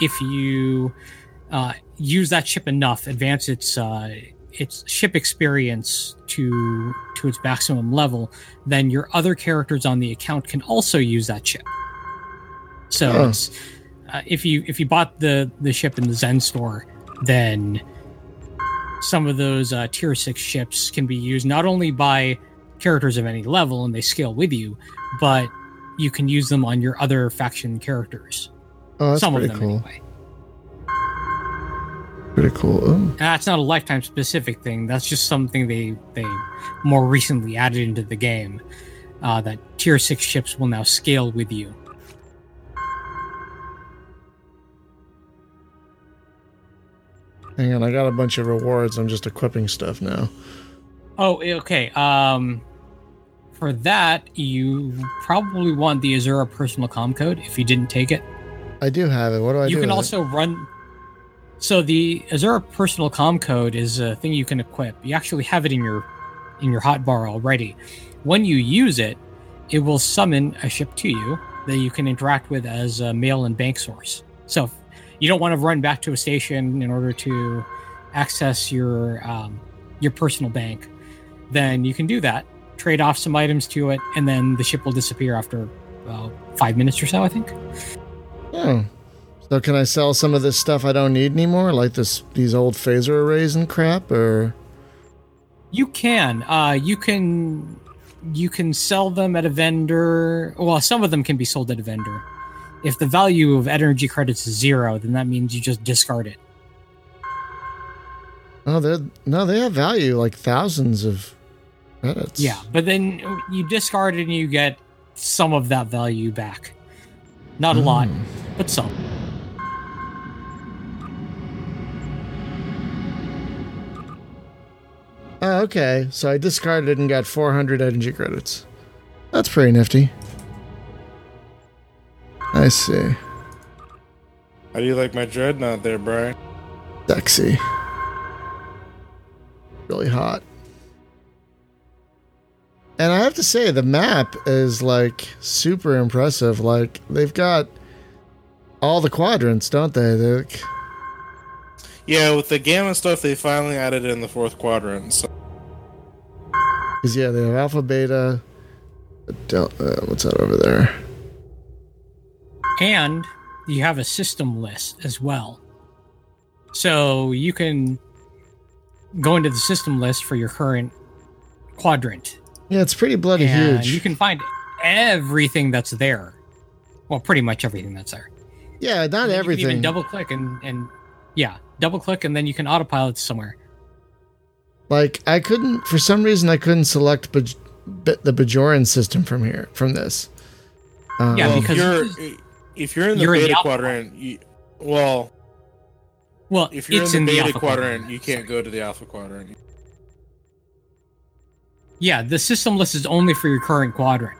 if you uh, use that ship enough, advance its uh, its ship experience to to its maximum level, then your other characters on the account can also use that ship. So Oh. it's, uh, if you if you bought the the ship in the Zen store, then some of those uh, tier six ships can be used not only by characters of any level and they scale with you, but you can use them on your other faction characters. Oh, that's some of pretty them cool. anyway. Pretty cool. Oh, that's not a lifetime specific thing. That's just something they they more recently added into the game. Uh, that tier six ships will now scale with you. Hang on, I got a bunch of rewards. I'm just equipping stuff now. Oh, okay. Um, for that, you probably want the Azura personal com code if you didn't take it. I do have it. What do I do? you can with it? also run. So the Azura personal com code is a thing you can equip. You actually have it in your in your hotbar already. When you use it, it will summon a ship to you that you can interact with as a mail and bank source. So you don't want to run back to a station in order to access your um, your personal bank, then you can do that. Trade off some items to it, and then the ship will disappear after uh, five minutes or so. I think. Oh. So can I sell some of this stuff I don't need anymore, like this these old phaser arrays and crap, or You can. Uh, you can. You can sell them at a vendor. Well, some of them can be sold at a vendor. If the value of energy credits is zero, then that means you just discard it. oh, they no, they have value, like thousands of credits. Yeah, but then you discard it and you get some of that value back. Not a hmm. lot, but some. Oh, okay. So I discarded and got 400 energy credits. That's pretty nifty. I see. How do you like my dreadnought there, Brian? Sexy. Really hot. And I have to say, the map is like super impressive. Like, they've got all the quadrants, don't they? They're Yeah, with the gamma stuff, they finally added in the fourth quadrant. So Because yeah, they have alpha, beta, del- uh, what's that over there? And you have a system list as well. So you can go into the system list for your current quadrant. Yeah, it's pretty bloody and huge. you can find everything that's there. Well, pretty much everything that's there. yeah, not And then You can everything. even double click and, and yeah, double click and then you can autopilot somewhere. like I couldn't, for some reason, I couldn't select Baj- the Bajoran system from here, from this. Um, Yeah, because you're if you're in the you're in the beta quadrant, you, well, Well, if you're it's in the beta alpha quadrant, you can't go to the alpha quadrant. Yeah, the system list is only for your current quadrant.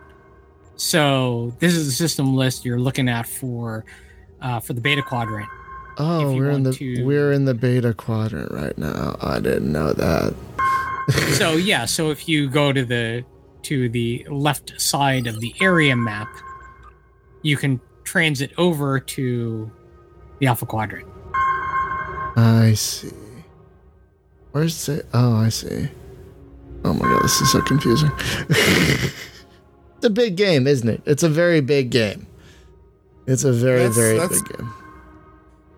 So this is the system list you're looking at for uh, for the beta quadrant. oh, we're in the to- we're in the beta quadrant right now. I didn't know that. <laughs> so yeah, so if you go to the to the left side of the area map, you can transit over to the alpha quadrant. I see. Where's it? Oh, I see. Oh my god, this is so confusing. <laughs> it's a big game, isn't it? It's a very big game. It's a very, That's- very that's- big game.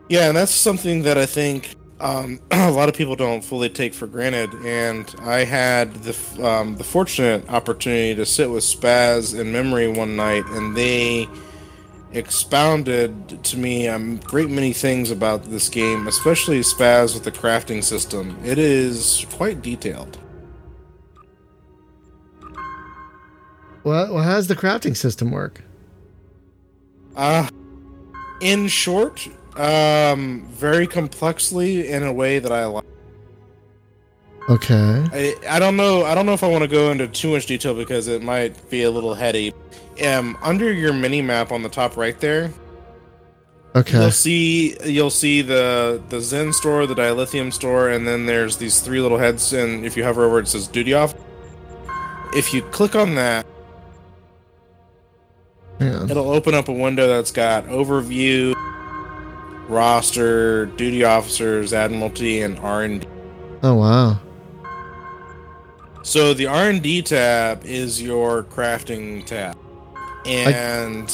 Yeah, and that's something that I think um, <clears throat> a lot of people don't fully take for granted. And I had the um, the fortunate opportunity to sit with Spaz and Memory one night, and they expounded to me a great many things about this game, especially Spaz with the crafting system. It is quite detailed. Well, well, how does the crafting system work? Uh, in short, um, very complexly in a way that I like. Okay. I, I don't know. I don't know if I want to go into too much detail because it might be a little heady. Um, under your mini map on the top right there, Okay. You'll see you'll see the the Zen store, the dilithium store, and then there's these three little heads. And if you hover over, it says duty off. If you click on that, Yeah. it'll open up a window that's got overview, roster, duty officers, admiralty, and R and D. Oh wow. So the R and D tab is your crafting tab, and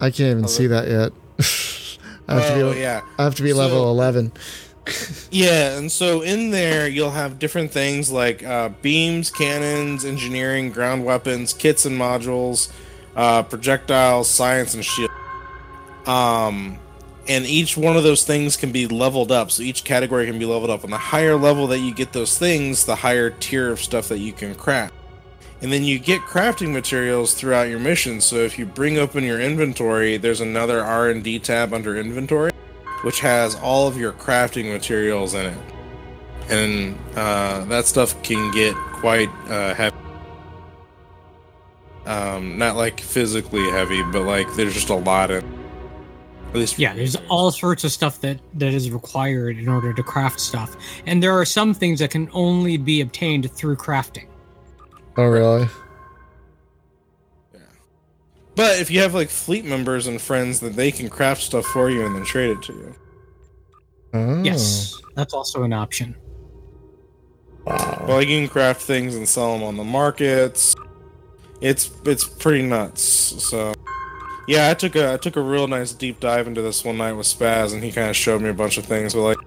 I can't even Oh, see that yet. <laughs> I have to Oh, be. yeah. I have to be So- level eleven. Yeah, and so in there you'll have different things like uh, beams, cannons, engineering, ground weapons, kits and modules, uh, projectiles, science, and shield. Um, and each one of those things can be leveled up. So each category can be leveled up. And the higher level that you get those things, the higher tier of stuff that you can craft. And then you get crafting materials throughout your mission. So if you bring open your inventory, there's another R and D tab under inventory which has all of your crafting materials in it. And uh, that stuff can get quite uh, heavy. Um, not like physically heavy, but like there's just a lot in. At least Yeah, there's all sorts of stuff that that is required in order to craft stuff, and there are some things that can only be obtained through crafting. Oh really? Yeah. But if you have like fleet members and friends, that they can craft stuff for you and then trade it to you. Oh. Yes, that's also an option. Well, like you can craft things and sell them on the markets. It's it's pretty nuts. So, yeah, I took a I took a real nice deep dive into this one night with Spaz, and he kind of showed me a bunch of things. But like,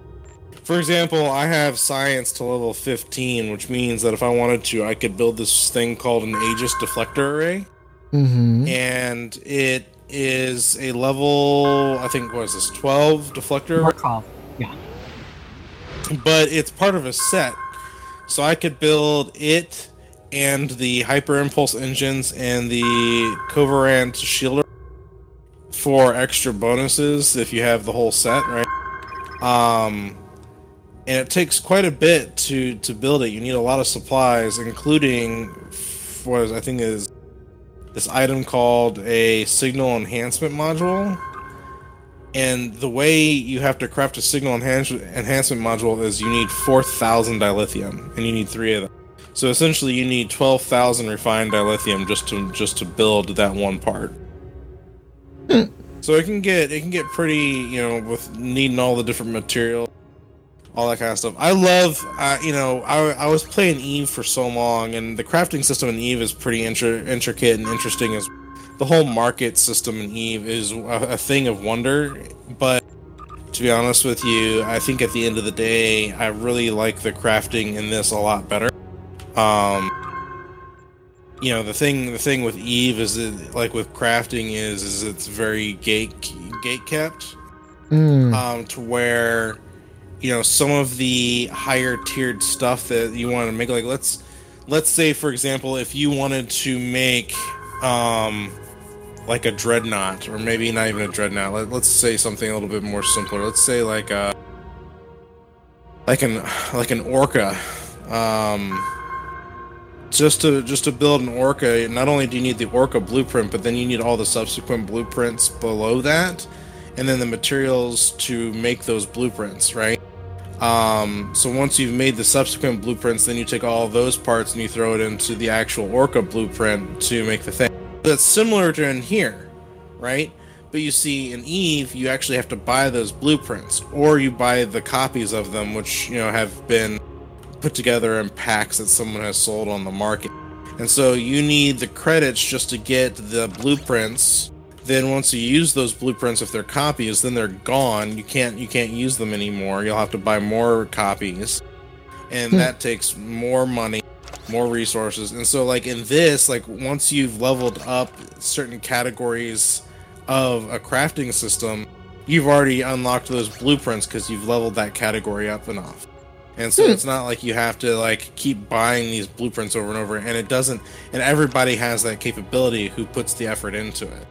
for example, I have science to level 15, which means that if I wanted to, I could build this thing called an Aegis deflector array, Mm-hmm. and it is a level I think what is this 12 deflector array? Markov. Yeah. but it's part of a set. So I could build it and the hyper impulse engines and the Covariant shielder for extra bonuses if you have the whole set, right? Um and it takes quite a bit to to build it. You need a lot of supplies, including what I think is this item called a signal enhancement module. And the way you have to craft a signal enhance- enhancement module is you need 4,000 dilithium, and you need three of them. So essentially, you need 12,000 refined dilithium just to just to build that one part. <laughs> so it can get it can get pretty, you know, with needing all the different material, all that kind of stuff. I love, uh, you know, I, I was playing Eve for so long, and the crafting system in Eve is pretty intri- intricate and interesting as the whole market system in Eve is a, a thing of wonder, but to be honest with you, I think at the end of the day, I really like the crafting in this a lot better. Um, you know, the thing the thing with Eve is that, like with crafting is is it's very gate gate kept Mm. um, to where you know some of the higher tiered stuff that you want to make like let's let's say for example if you wanted to make um like a dreadnought or maybe not even a dreadnought Let, let's say something a little bit more simpler let's say like a like an like an orca um just to just to build an orca not only do you need the orca blueprint but then you need all the subsequent blueprints below that and then the materials to make those blueprints right? Um, so once you've made the subsequent blueprints then you take all those parts and you throw it into the actual orca blueprint to make the thing. That's similar to in here right? But you see in eve you actually have to buy those blueprints or you buy the copies of them which you know have been put together in packs that someone has sold on the market. And so you need the credits just to get the blueprints. Then once you use those blueprints, if they're copies, then they're gone. You can't you can't use them anymore. You'll have to buy more copies, and hmm. that takes more money, more resources. And so like in this, like once you've leveled up certain categories of a crafting system, you've already unlocked those blueprints because you've leveled that category up enough. And so it's not like you have to like keep buying these blueprints over and over and it doesn't and everybody has that capability who puts the effort into it.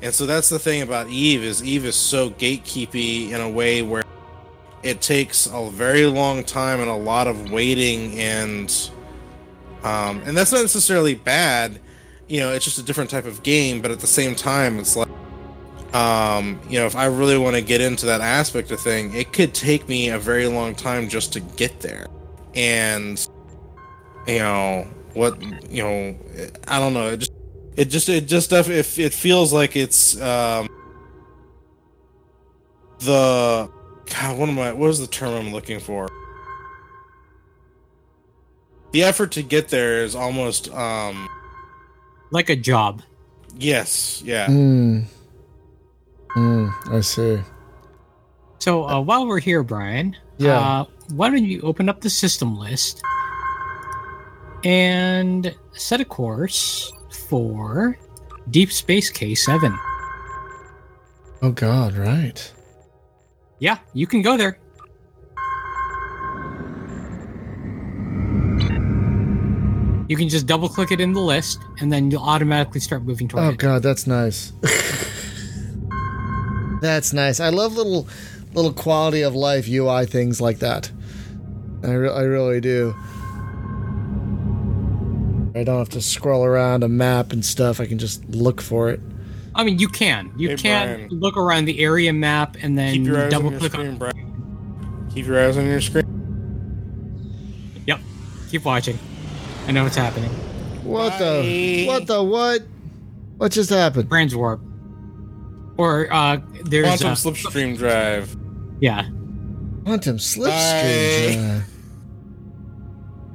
And so that's the thing about Eve is Eve is so gatekeepy in a way where it takes a very long time and a lot of waiting and um and that's not necessarily bad. You know, it's just a different type of game, but at the same time it's like um, you know, if I really want to get into that aspect of thing, it could take me a very long time just to get there. And you know what? You know, I don't know. It just, it just, it just, def- it, it feels like it's um, the God. What am I? What is the term I'm looking for? The effort to get there is almost um, Like a job. yes, yeah. Hmm. Hmm. I see. So uh, while we're here, Brian, Yeah. uh, why don't you open up the system list and set a course for Deep Space K7? Oh God, right. Yeah, you can go there. You can just double click it in the list, and then you'll automatically start moving toward Oh it. Oh God, that's nice. <laughs> that's nice. I love little, little quality of life UI things like that. I, re- I really do. I don't have to scroll around a map and stuff. I can just look for it. I mean, you can. You Hey, can Brian. look around the area map and then Keep your eyes double on your click screen, on. Brian. Keep your eyes on your screen. Yep. Keep watching. I know what's happening. What the? What the? What? What just happened? Brands warp. Or uh, there's Quantum uh, slipstream drive. yeah. Quantum slipstream. Bye. drive.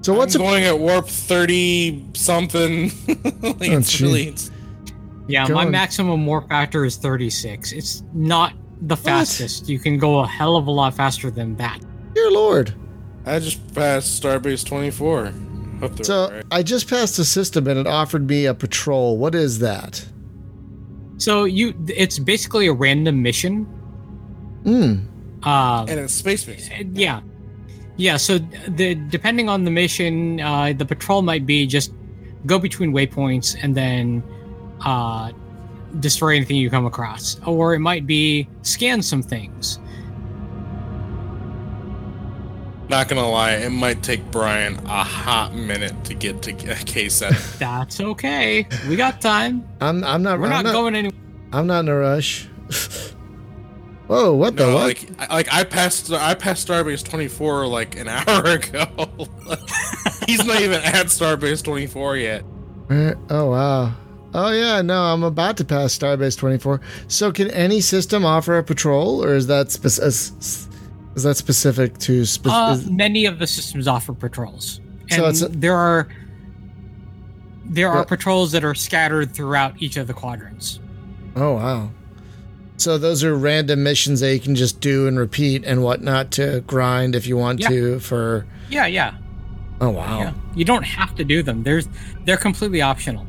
So what's I'm a going at warp thirty something? <laughs> like it's gee. really it's- Yeah, my Going- maximum warp factor is 36. It's not the fastest. You can go a hell of a lot faster than that. dear lord? I just passed Starbase twenty four. Hope they're So right. I just passed a system and it offered me a patrol. What is that? So you, it's basically a random mission. Hmm. Uh, and it's space base. yeah, yeah. So the depending on the mission, uh, the patrol might be just go between waypoints and then uh, destroy anything you come across, or it might be scan some things. Not gonna lie, it might take Brian a hot minute to get to K seven. <laughs> That's okay. We got time. I'm I'm not We're I'm not, going anywhere. I'm not in a rush. <laughs> Whoa, what the what? like I- like I passed I passed Starbase twenty four like an <laughs> hour ago. He's not even at Starbase twenty four yet. Where- oh wow. Oh yeah, no, I'm about to pass Starbase 24. So can any system offer a patrol, or is that spec- is, that specific to? Spe- Uh, many of the systems offer patrols, and So it's a- there are there are Yeah. patrols that are scattered throughout each of the quadrants. oh wow. So those are random missions that you can just do and repeat and whatnot to grind if you want Yeah. to. For Yeah, yeah, oh wow. yeah. You don't have to do them. There's they're completely optional.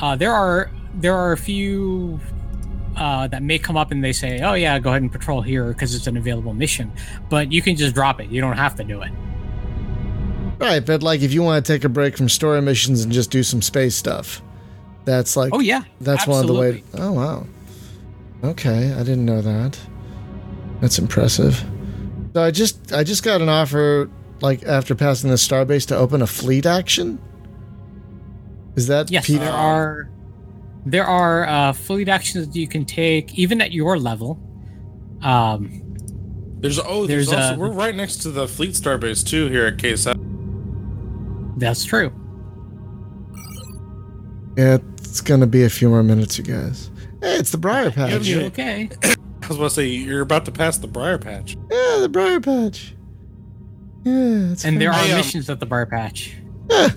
Uh, there are there are a few uh, that may come up and they say, "Oh yeah, go ahead and patrol here because it's an available mission," but you can just drop it. You don't have to do it. Right, but like if you want to take a break from story missions and just do some space stuff, that's like Oh yeah, That's one of the way. absolutely. Oh wow. Okay, I didn't know that. That's impressive. So I just I just got an offer like after passing the starbase to open a fleet action. Is that Yes, P- there are there are uh, fleet actions that you can take even at your level. Um, There's oh there's, There's, also uh, we're right next to the Fleet Starbase too here at K seven. that's true. Yeah, it's gonna be a few more minutes, you guys. Hey, it's the Briar Patch. Yeah. You okay? <coughs> I was about to say you're about to pass the Briar Patch. Yeah, the Briar Patch. Yeah, it's And there are I, um, missions at the Briar Patch.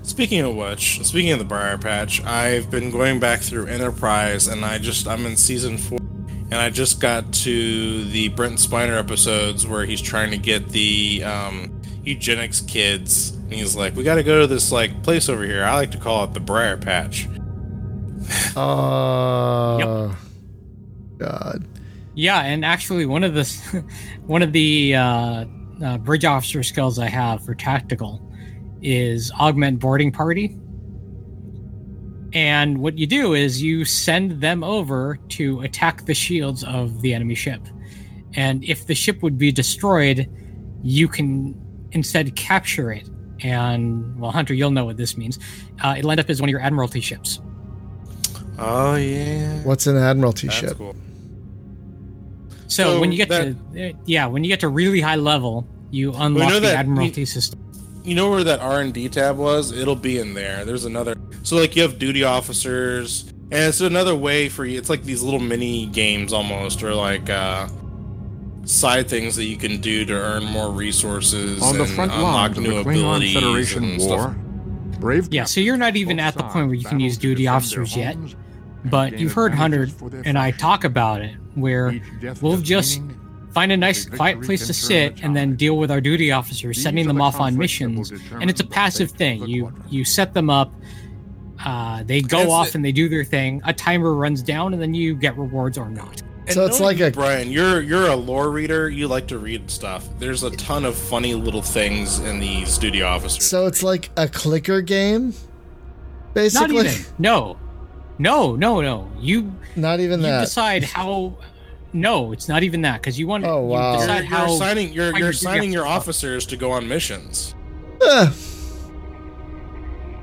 Speaking of which, speaking of the Briar Patch, I've been going back through Enterprise, and I just I'm in season four, and I just got to the Brent Spiner episodes where he's trying to get the um, eugenics kids, and he's like, "We got to go to this like place over here. I like to call it the Briar Patch." Oh God. Yeah, and actually, one of the <laughs> one of the uh, uh, bridge officer skills I have for tactical is augment boarding party. And what you do is you send them over to attack the shields of the enemy ship. And if the ship would be destroyed, you can instead capture it. And well, Hunter, you'll know what this means. Uh, it'll end up as one of your admiralty ships. Oh yeah, What's an Admiralty that's ship? cool. So, So when you get that- to yeah, when you get to really high level, you unlock the that- Admiralty system. You know where that R and D tab was? It'll be in there. There's another. So like you have duty officers, and it's another way for you. It's like these little mini games almost, or like uh, side things that you can do to earn more resources On the and front unlock lines of new the Klingon abilities Federation and war, stuff. brave Yeah, so you're not even at the point where you can use duty officers yet. But you've heard Hunter advantages for their and I talk about it, where we'll just meaning, find a nice quiet place to sit the and then deal with our duty officers, These sending them the off on conflicts that will missions. And it's a passive thing. You quadrant. you set them up, uh, they go That's off it. and they do their thing. A timer runs down, and then you get rewards or not. And So it's like a- Brian. You're you're a lore reader. You like to read stuff. There's a ton of funny little things in these duty officers. So it's like a clicker game, basically. Not even. No, no, no, no. You Not even you that. decide how. No, it's not even that because you want. To. Oh, wow. You you're, decide you're how. assigning you're, how you're your your officers to go on missions. <sighs>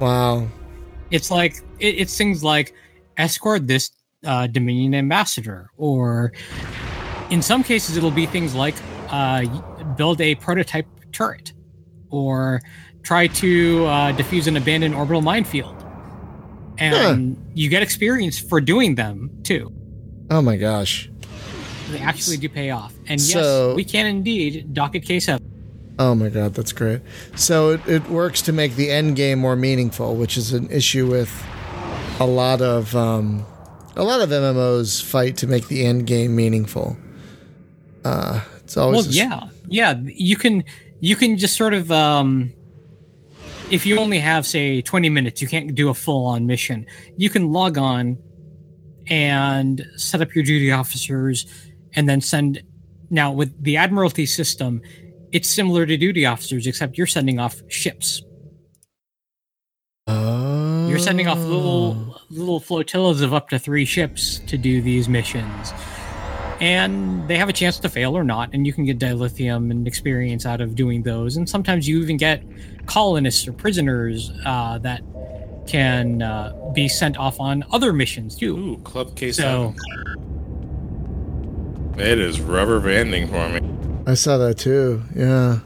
Wow. It's like it, it's things like escort this uh, Dominion ambassador, or in some cases it'll be things like uh, build a prototype turret, or try to uh, defuse an abandoned orbital minefield, and you get experience for doing them too. Oh my gosh. They actually do pay off, and yes, So- we can indeed docket case up. Oh my god, that's great. So it, it works to make the end game more meaningful, which is an issue with a lot of um, a lot of MMOs fight to make the end game meaningful. Uh, it's always Well, yeah, yeah. You can you can just sort of um, if you only have say twenty minutes, you can't do a full on mission. You can log on and set up your duty officers, and then send. Now with the Admiralty system, it's similar to duty officers, except you're sending off ships. Oh. You're sending off little little flotillas of up to three ships to do these missions. And they have a chance to fail or not, and you can get dilithium and experience out of doing those. And sometimes you even get colonists or prisoners uh, that can uh, be sent off on other missions too. Ooh, Club K7. So It is rubber banding for me. I saw that too. Yeah,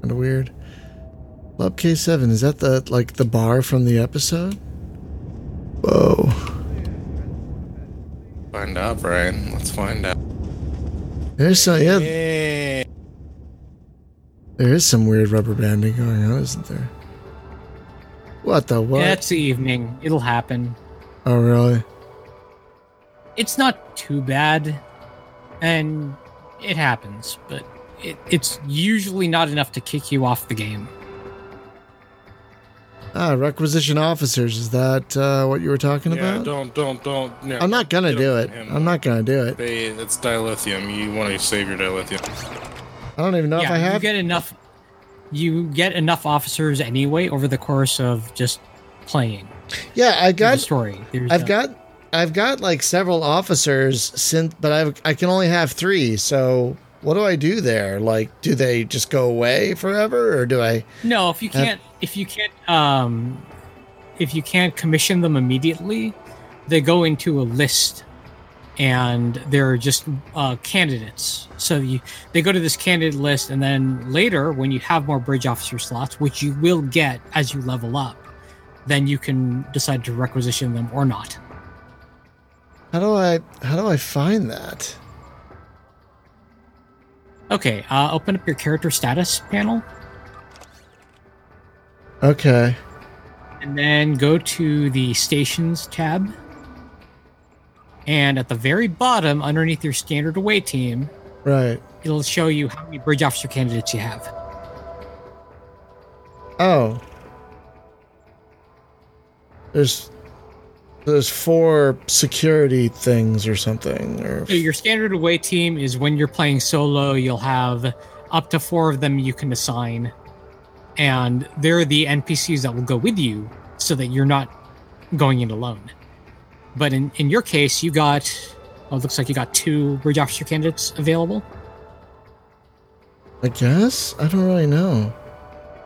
kind of weird. Club K Seven is that the like the bar from the episode? Whoa. Find out, Brian. Let's find out. There's some yeah. Hey. There is some weird rubber banding going on, isn't there? What the what? yeah, it's the evening. It'll happen. oh really? It's not too bad, and it happens, but it, it's usually not enough to kick you off the game. Ah, requisition officers. Is that uh, what you were talking Yeah, about? don't, don't, don't. no, I'm not gonna do it. him. I'm not gonna do it. They, it's dilithium. You want to save your dilithium. I don't even know if yeah, I you have. get enough. You get enough officers anyway over the course of just playing yeah, I the got. story. There's, I've uh, got. I've got like several officers since, but I've I can only have three. So what do I do there? Like, do they just go away forever, or do I? no. If you can't, if you can't, um, if you can't commission them immediately, they go into a list, and they're just uh, candidates. So you they go to this candidate list, and then later, when you have more bridge officer slots, which you will get as you level up, then you can decide to requisition them or not. How do I? How do I find that? Okay, uh, open up your character status panel Okay. and then go to the stations tab. And at the very bottom, underneath your standard away team, Right. it'll show you how many bridge officer candidates you have. Oh. There's there's four security things or something or So your standard away team is when you're playing solo, you'll have up to four of them you can assign. And they're the NPCs that will go with you so that you're not going in alone. But in, in your case, you got, it looks like you got two bridge officer candidates available. I guess? I don't really know.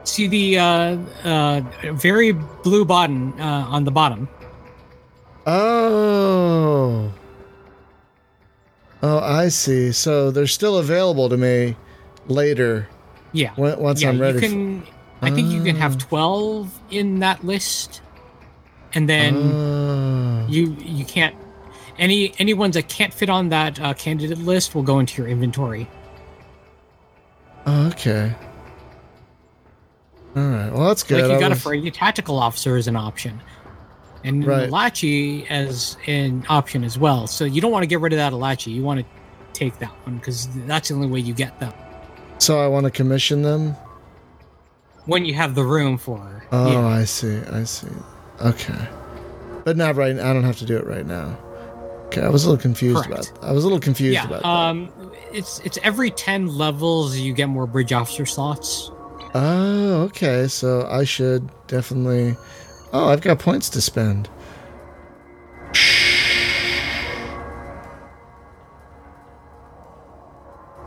See the uh, uh, very blue button uh, on the bottom. Oh. Oh, I see. So they're still available to me later. Yeah. Once yeah, I'm ready You can, I think you can have 12 in that list. And then Oh. you you can't any any ones that can't fit on that uh, candidate list will go into your inventory. Oh, okay. All right. Well, that's good. like you got a was- free tactical officer as an option. And Right. Malachi as an option as well. So you don't want to get rid of that Alachi. You want to take that one because that's the only way you get them. So I want to commission them. When you have the room for Oh, yeah. I see. I see. Okay. But not right. I don't have to do it right now. Okay. I was a little confused Correct. about. I was a little confused yeah, about that. um, it's it's every ten levels you get more bridge officer slots. Oh, okay. So I should definitely. Oh, I've got points to spend.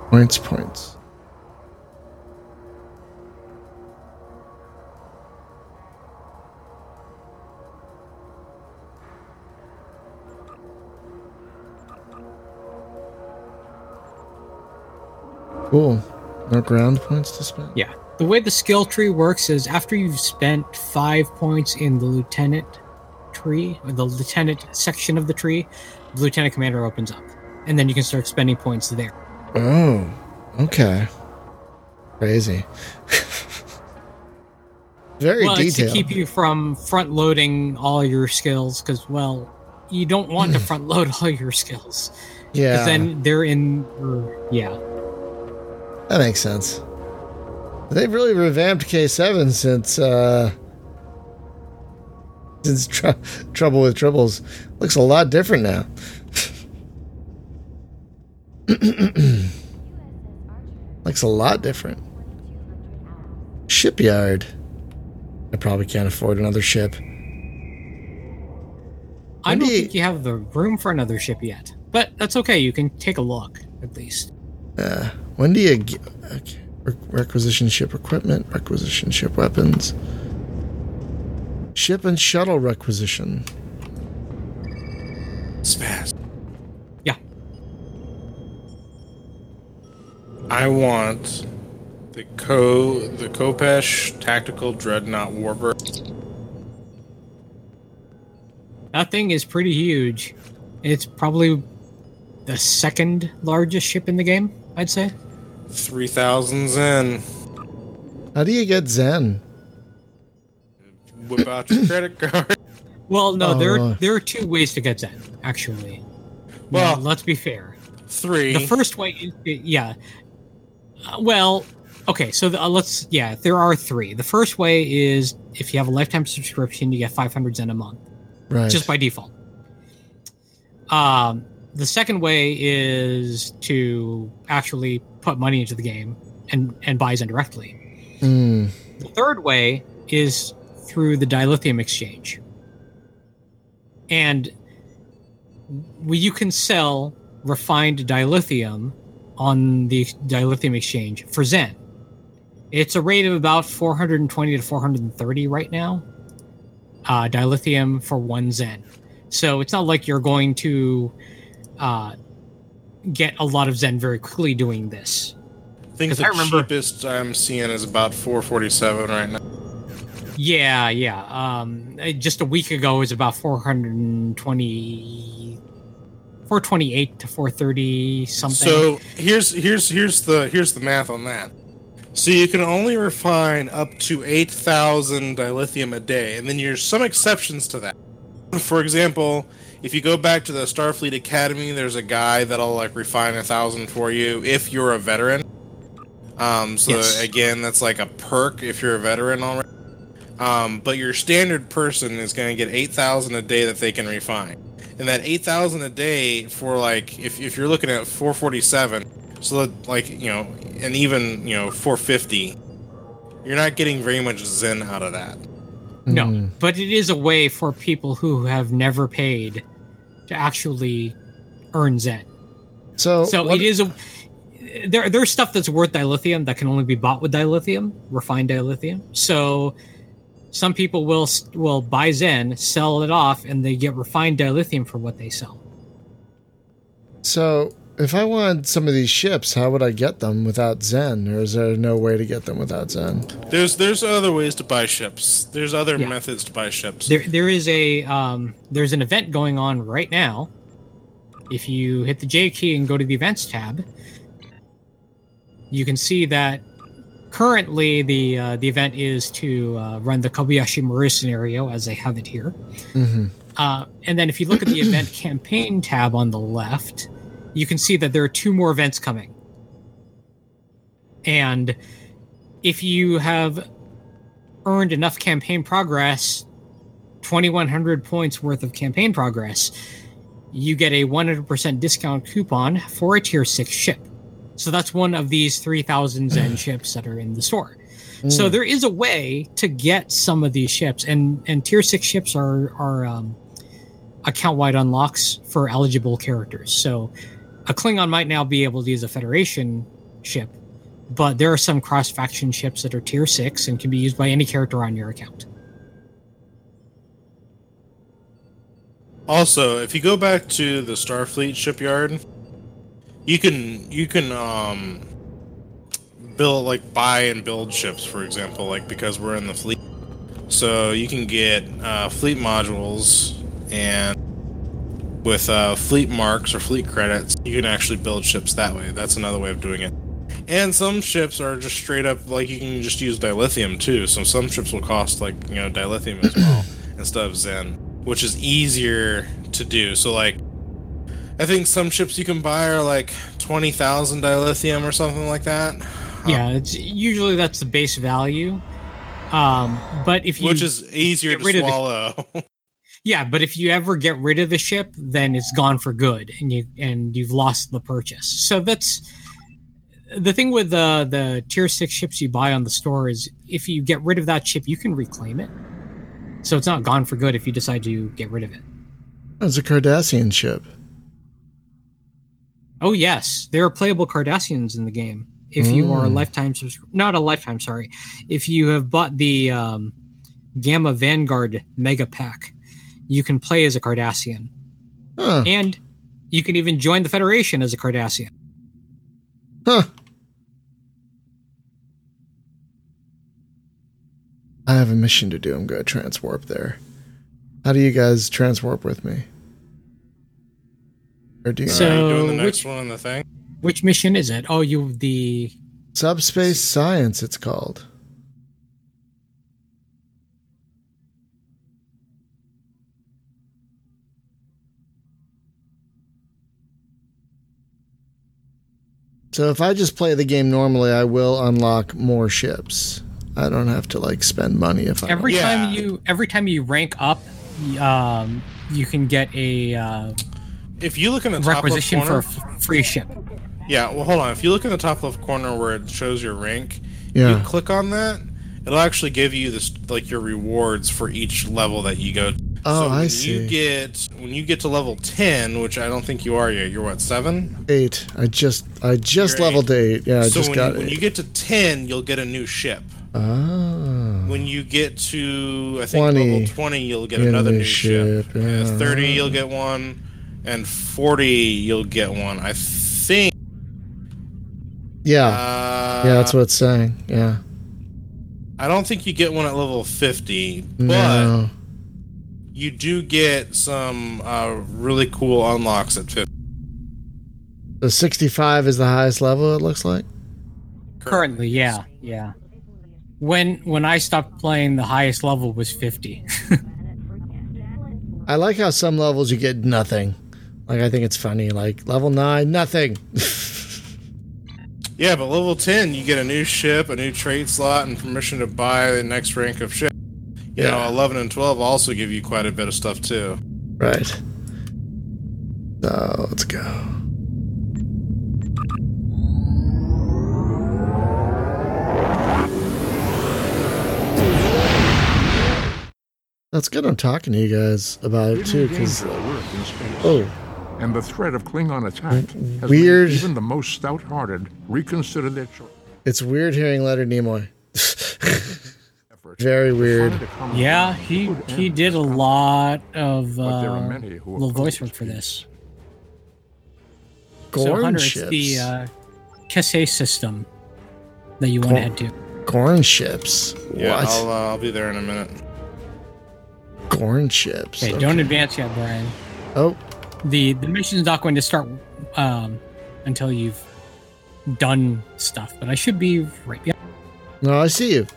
Points, points. Cool. No ground points to spend? Yeah. The way the skill tree works is after you've spent five points in the lieutenant tree, or the lieutenant section of the tree, the lieutenant commander opens up. And then you can start spending points there. Oh, okay. Crazy. <laughs> Very well, it's to keep you from front loading all your skills, because, well, you don't want to <laughs> front load all your skills. yeah, then they're in. yeah. that makes sense. They've really revamped K7 since uh since <laughs> tr- Trouble with Tribbles. Looks a lot different now. <clears throat> Looks a lot different. Shipyard. I probably can't afford another ship. I don't think you have the room for another ship yet. But that's okay. You can take a look, at least. Uh, when do you get okay. Re- requisition ship equipment, requisition ship weapons, ship and shuttle requisition? Spaz. Yeah. I want the Co the Kopesh Tactical Dreadnought Warbird. That thing is pretty huge. It's probably the second largest ship in the game, I'd say. Three thousand Zen. How do you get Zen? Whip out your credit card. <laughs> Well, no, there Oh. there are two ways to get Zen, actually. Well- Well, let's be fair. Three. The first way, is, yeah. Uh, well, okay, so the, uh, let's, yeah, there are three. The first way is if you have a lifetime subscription, you get 500 Zen a month. Right. just by default. Um, the second way is to actually put money into the game and and buy Zen directly. Mm, The third way is through the dilithium exchange, and we, you can sell refined dilithium on the dilithium exchange for Zen. It's a rate of about 420 to 430 right now. Uh, dilithium for one Zen. So it's not like you're going to uh, get a lot of Zen very quickly doing this. I think the I remember- cheapest I'm seeing is about 447 right now. Yeah, yeah. Um, just a week ago it was about 420, 428 to 430 something. So here's here's here's the here's the math on that. So you can only refine up to 8,000 dilithium a day, and then there's some exceptions to that. For example, if you go back to the Starfleet Academy, there's a guy that'll like refine a thousand for you if you're a veteran. Um, so Yes. again, that's like a perk if you're a veteran already. Um, but your standard person is going to get 8,000 a day that they can refine. And that 8,000 a day for like, if, if you're looking at 447, so that like, you know, and even, you know, 450, you're not getting very much Zen out of that. No, mm. but it is a way for people who have never paid to actually earn Zen. So, So what- it is a there. There's stuff that's worth dilithium that can only be bought with dilithium, refined dilithium. So some people will will buy Zen, sell it off, and they get refined dilithium for what they sell. So, if I want some of these ships, how would I get them without Zen? Or is there no way to get them without Zen? There's there's other ways to buy ships. There's other Yeah. methods to buy ships. There, there is a um, there's an event going on right now. If you hit the J key and go to the events tab, you can see that currently the uh, the event is to uh, run the Kobayashi Maru scenario as they have it here. Mm-hmm. Uh, and then if you look at the event campaign tab on the left, you can see that there are two more events coming. And if you have earned enough campaign progress, 2100 points worth of campaign progress, you get a 100% discount coupon for a tier 6 ship. So that's one of these 3000 Zen <sighs> ships that are in the store. So there is a way to get some of these ships, and and tier six ships are are um, account wide unlocks for eligible characters. So a Klingon might now be able to use a Federation ship, but there are some cross faction ships that are tier six and can be used by any character on your account. Also, if you go back to the Starfleet shipyard, you can you can um build like buy and build ships, for example, like because we're in the fleet. So you can get uh, fleet modules and with uh, fleet marks or fleet credits, you can actually build ships that way. That's another way of doing it. And some ships are just straight up like you can just use dilithium too. So some ships will cost like you know dilithium as well <coughs> instead of Zen, which is easier to do. So like, I think some ships you can buy are like twenty thousand dilithium or something like that. Yeah, it's usually that's the base value. Um, but if you which is easier to of the- swallow. <laughs> Yeah, but if you ever get rid of the ship, then it's gone for good, and you and you've lost the purchase. So that's the thing with the the tier six ships you buy on the store is if you get rid of that ship, you can reclaim it. So it's not gone for good if you decide to get rid of it. It's a Cardassian ship. Oh yes, there are playable Cardassians in the game. If you are a Mm. lifetime, subs- not a lifetime, sorry. If you have bought the um, Gamma Vanguard Mega Pack, you can play as a Cardassian. Huh. And you can even join the Federation as a Cardassian. Huh. I have a mission to do. I'm going to transwarp there. How do you guys transwarp with me? Or do you So- doing the which- one on the thing? Which mission is it? Oh, you the subspace science? It's called. So if I just play the game normally, I will unlock more ships. I don't have to like spend money if I every Yeah. time you every time you rank up, um, you can get a uh, If you look in the top left requisition for corner, a f- free ship. yeah. Well, hold on. If you look in the top left corner where it shows your rank, Yeah. you click on that. It'll actually give you this like your rewards for each level that you go. Oh, so I see. You get when you get to level ten, which I don't think you are yet. You're what seven? eight. I just I just You're leveled to eight. Yeah, I so just when, got you, when you get to ten, you'll get a new ship. Ah. When you get to I think 20, level twenty, you'll get get another new new ship. ship, Yeah, yeah. Thirty, you'll get one, and forty, you'll get one. I think. Yeah. Uh, yeah, that's what it's saying. Yeah. I don't think you get one at level 50, but No. You do get some uh, really cool unlocks at 50. The 65 is the highest level, it looks like. Currently, yeah, yeah. When when I stopped playing, the highest level was fifty. <laughs> I like how some levels you get nothing. Like, I think it's funny. Like, level 9, nothing. <laughs> Yeah, but level 10, you get a new ship, a new trade slot, and permission to buy the next rank of ship. You Yeah. know, 11 and 12 also give you quite a bit of stuff, too. right. So, let's go. That's good I'm talking to you guys about it, too, because. Danger alert in space. Oh, And the threat of Klingon attack has Weird. made even the most stout-hearted reconsider their choice. it's weird hearing Leonard Nimoy. <laughs> efforts Very weird. find a common yeah, he he did a lot of But there are uh, many little voice work for peace. this. so Gorn Hunter, ships. it's the uh, caisse system that you want to Gorn- head to. Gorn ships. Yeah, what? I'll, uh, I'll be there in a minute. Gorn ships. Okay, Okay. don't advance yet, Brian. Oh, The the mission's not going to start um, until you've done stuff, but I should be right behind. no, I see you.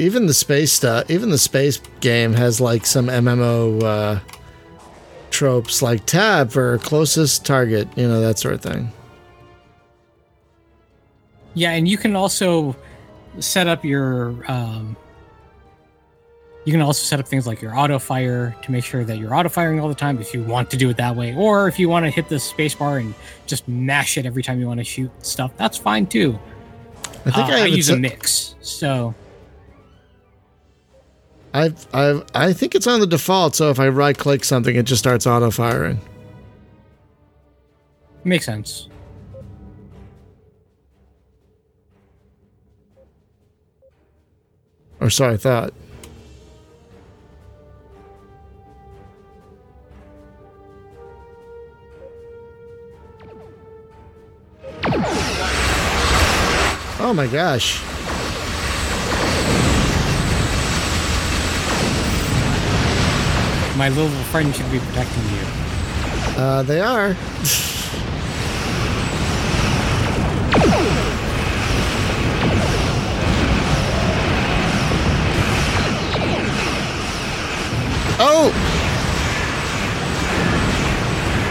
Even the space stuff, even the space game has like some MMO uh, tropes, like tab for closest target, you know that sort of thing. Yeah, and you can also set up your. Um, you can also set up things like your auto fire to make sure that you're auto firing all the time if you want to do it that way, or if you want to hit the spacebar and just mash it every time you want to shoot stuff. That's fine too. I think Uh, I, I use a mix, so I've, I've, I think it's on the default, so if I right click something, it just starts auto firing. makes sense. Or so I thought. Oh my gosh. My little friend should be protecting you. Uh, they are. oh!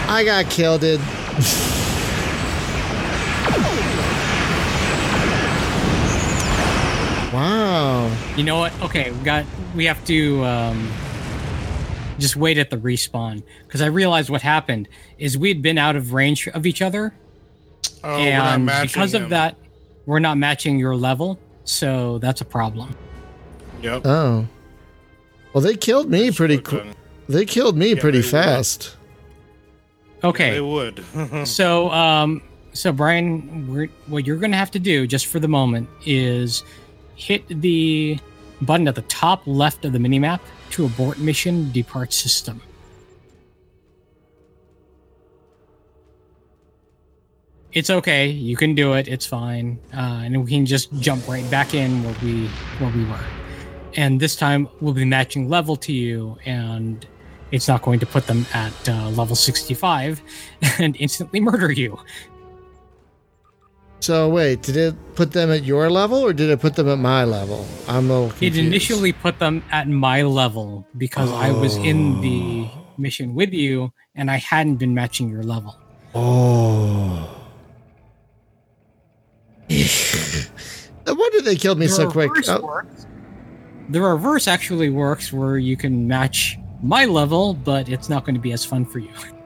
I got killed, dude. <laughs> wow. You know what? Okay, we got. We have to um, just wait at the respawn because I realized what happened is we'd been out of range of each other, Oh, we're not and matching because of him. that, we're not matching your level. So that's a problem. Yep. Oh. Well, they killed me pretty quick. They killed me Yeah, pretty they would. fast. Okay. They would. <laughs> So, um, so Brian, we're, what you're going to have to do, just for the moment, is hit the button at the top left of the minimap to abort mission, depart system. It's okay. You can do it. It's fine, uh, and we can just jump right back in where we where we were. And this time we'll be matching level to you, and it's not going to put them at uh, level 65 <laughs> and instantly murder you. So wait, did it put them at your level or did it put them at my level? I'm a little It initially put them at my level because I was in the oh. mission with you and I hadn't been matching your level. Oh. <laughs> no wonder they killed me The so quick. Oh, works- The reverse actually works where you can match my level, but it's not going to be as fun for you. <laughs>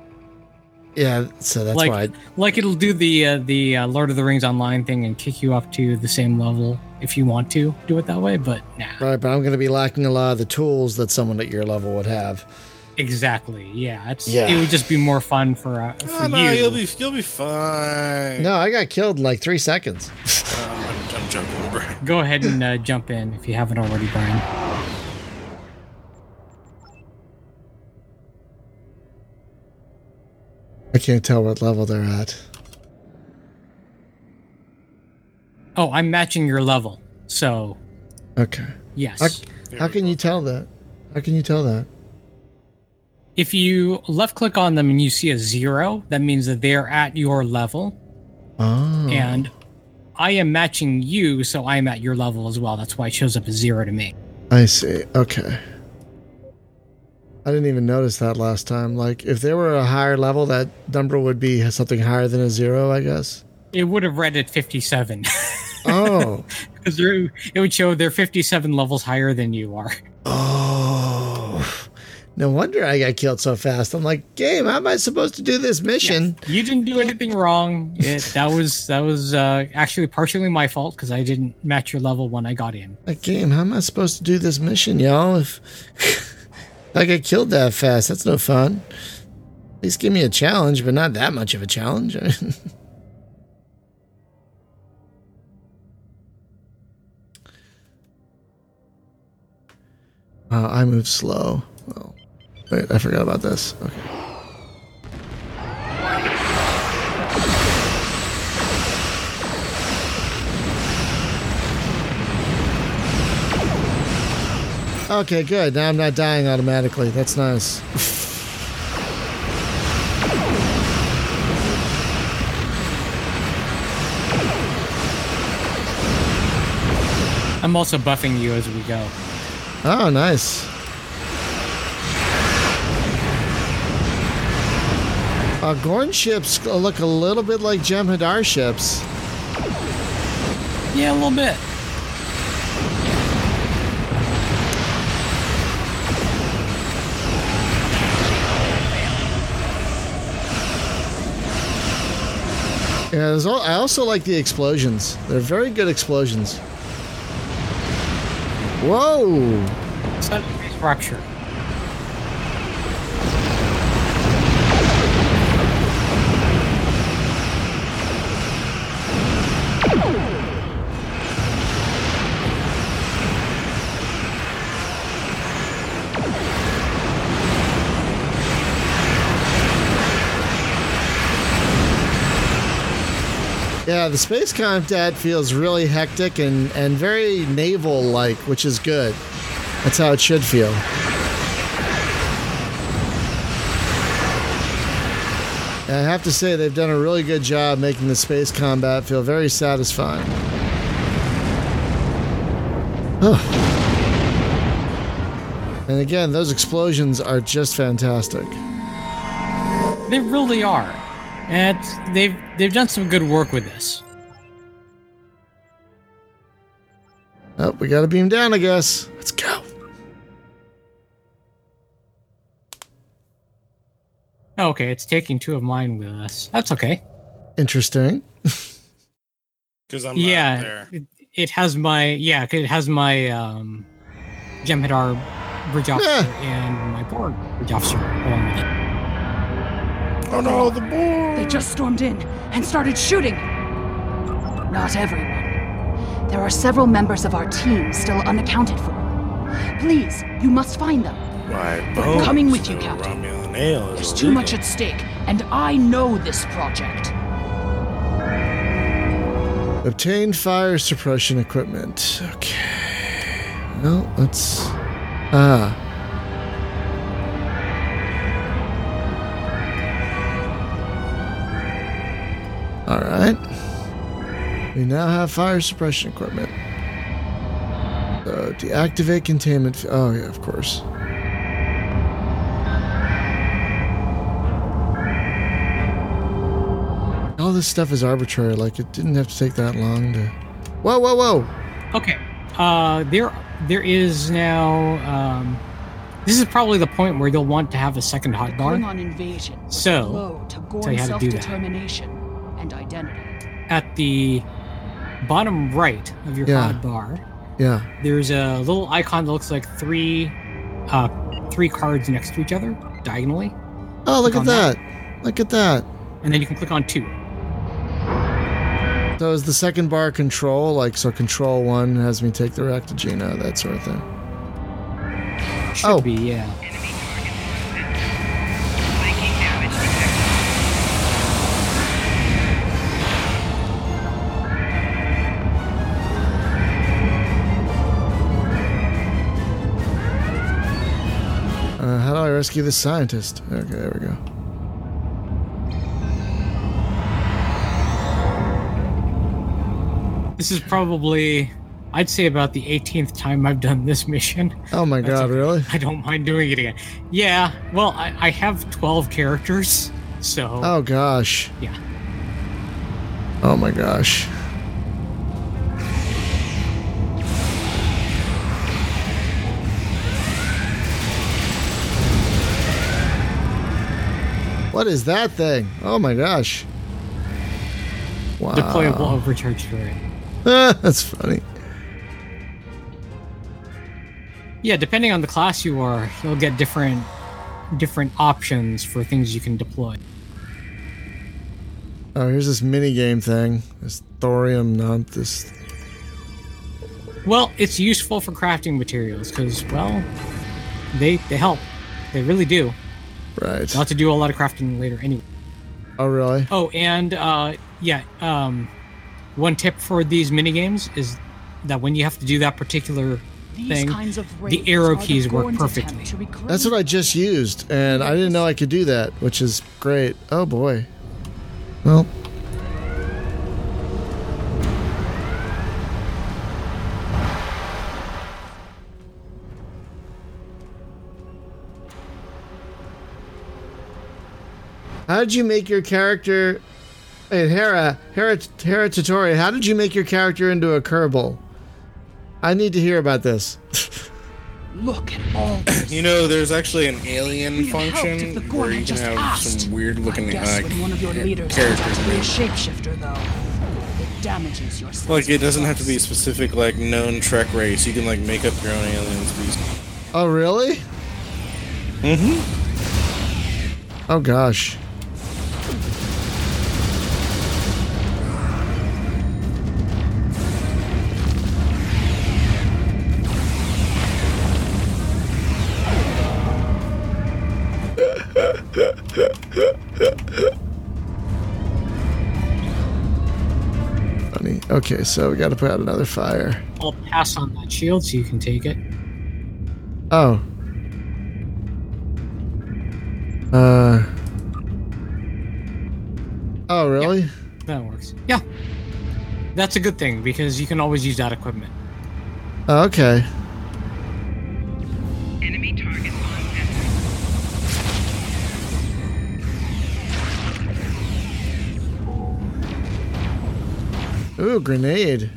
yeah, so that's like, why. like it'll do the uh, the uh, Lord of the Rings online thing and kick you up to the same level if you want to do it that way. But nah, Right, but I'm going to be lacking a lot of the tools that someone at your level would have. exactly. Yeah, it's Yeah. it would just be more fun for uh, for Oh, no, you. you'll be you'll be fine. No, I got killed in like three seconds. Um, <laughs> I'm, I'm joking, bro. Go ahead and uh, jump in if you haven't already, Brian. I can't tell what level they're at. Oh, I'm matching your level. So, Okay. yes. How, how can you tell that? How can you tell that? if you left click on them and you see a zero, that means that they're at your level. Oh. And I am matching you, so I am at your level as well. That's why it shows up as zero to me. I see. Okay. I didn't even notice that last time. Like, if they were a higher level, that number would be something higher than a zero, I guess. It would have read at 57. Oh. <laughs> Because it would show they're 57 levels higher than you are. oh. No wonder I got killed so fast. I'm like, game, how am I supposed to do this mission? You didn't do anything wrong. It, that was that was uh, actually partially my fault because I didn't match your level when I got in. Like, game, how am I supposed to do this mission, y'all? If <laughs> I get killed that fast, that's no fun. At least give me a challenge, but not that much of a challenge. <laughs> Uh, I move slow. Oh, wait, I forgot about this. Okay. Okay, good. Now I'm not dying automatically. That's nice. I'm also buffing you as we go. Oh, nice. Uh, Gorn ships look a little bit like Jem'Hadar ships. Yeah, a little bit. Yeah, there's al- I also like the explosions. They're very good explosions. Whoa! Subspace rupture. Yeah, the space combat feels really hectic and, and very naval like, which is good. That's how it should feel. And I have to say, they've done a really good job making the space combat feel very satisfying. and again, those explosions are just fantastic. They really are. And they've they've done some good work with this. Oh, we gotta beam down, I guess. Let's go. Okay, it's taking two of mine with us. That's okay. Interesting. <laughs> Because I'm yeah, there. It, it has my yeah, 'cause it has my um, Jem'Hadar bridge officer and my Borg bridge officer along with it. Oh no, the board! They just stormed in and started shooting. Not everyone. There are several members of our team still unaccounted for. Please, you must find them. My I'm coming with you, Captain. me the nail is There's too much at stake, and I know this project. Obtain fire suppression equipment. Okay. Well, let's. Ah. Alright. We now have fire suppression equipment. So, deactivate containment. f- Oh, yeah, of course. All this stuff is arbitrary. Like, it didn't have to take that long to. Whoa, whoa, whoa! Okay. Uh, there there is now. Um, this is probably the point where you'll want to have a second hot bar. Klingon invasion So, to tell you how to do that. Self-determination and identity. At the bottom right of your Yeah. hot bar, Yeah. there's a little icon that looks like three uh, three cards next to each other diagonally, Oh, look Click at that. that. Look at that. and then you can click on two. So is the second bar control? Like, so control one has me take the Rectogena, that sort of thing. Should Oh. be yeah. Rescue the scientist? Okay, there we go. This is probably, I'd say, about the 18th time I've done this mission. Oh my god, okay. really? I don't mind doing it again. Yeah, well, I, I have 12 characters, so Oh gosh. yeah. Oh my gosh. What is that thing? Oh my gosh. Wow. Deployable overcharge turret. <laughs> That's funny. Yeah, depending on the class you are, you'll get different different options for things you can deploy. Oh, here's this mini game thing. This thorium, not this. Well, it's useful for crafting materials because, well, they they help. They really do. Right. Not to do a lot of crafting later anyway. Oh, really? Oh, and uh, yeah, um, one tip for these mini games is that when you have to do that particular These thing, kinds of the arrow are the keys work Gorn's perfectly. attempt to reclaim That's what I just used, and I didn't know I could do that, which is great. Oh boy. Well. How did you make your character? Hey, Hera, Hera, Hera Tatori, how did you make your character into a Kerbal? I need to hear about this. <laughs> Look at all <clears throat> this. You know, there's actually an alien We'd have helped function if the where you can have asked. some weird looking I guess uh, when one of your leaders characters. turns out to be a shapeshifter, though, it damages your sense Like it doesn't have to be a specific like known Trek race. You can like make up your own alien species. Oh, really? Mm-hmm. Oh gosh. Okay, so we got to put out another fire. I'll pass on that shield so you can take it. Oh. Uh. Oh, really? That works. Yeah. That's a good thing because you can always use that equipment. Oh, okay. Ooh, grenade.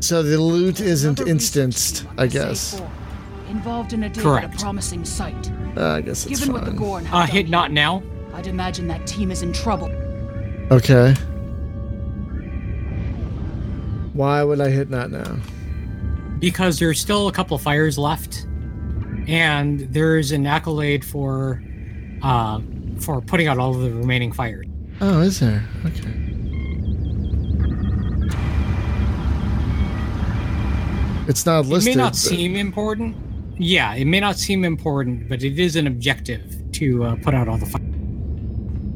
So the loot isn't instanced, I guess. safe Involved in a dig Correct. at a promising site. Uh, I guess it's Given what the. Gorn have Uh, done hit not now. I'd imagine that team is in trouble. Okay. Why would I hit not now? Because there's still a couple of fires left, and there's an accolade for uh, for putting out all of the remaining fires. Oh, is there? Okay. It's not listed. It may not but- seem important. Yeah, it may not seem important, but it is an objective to uh, put out all the fires.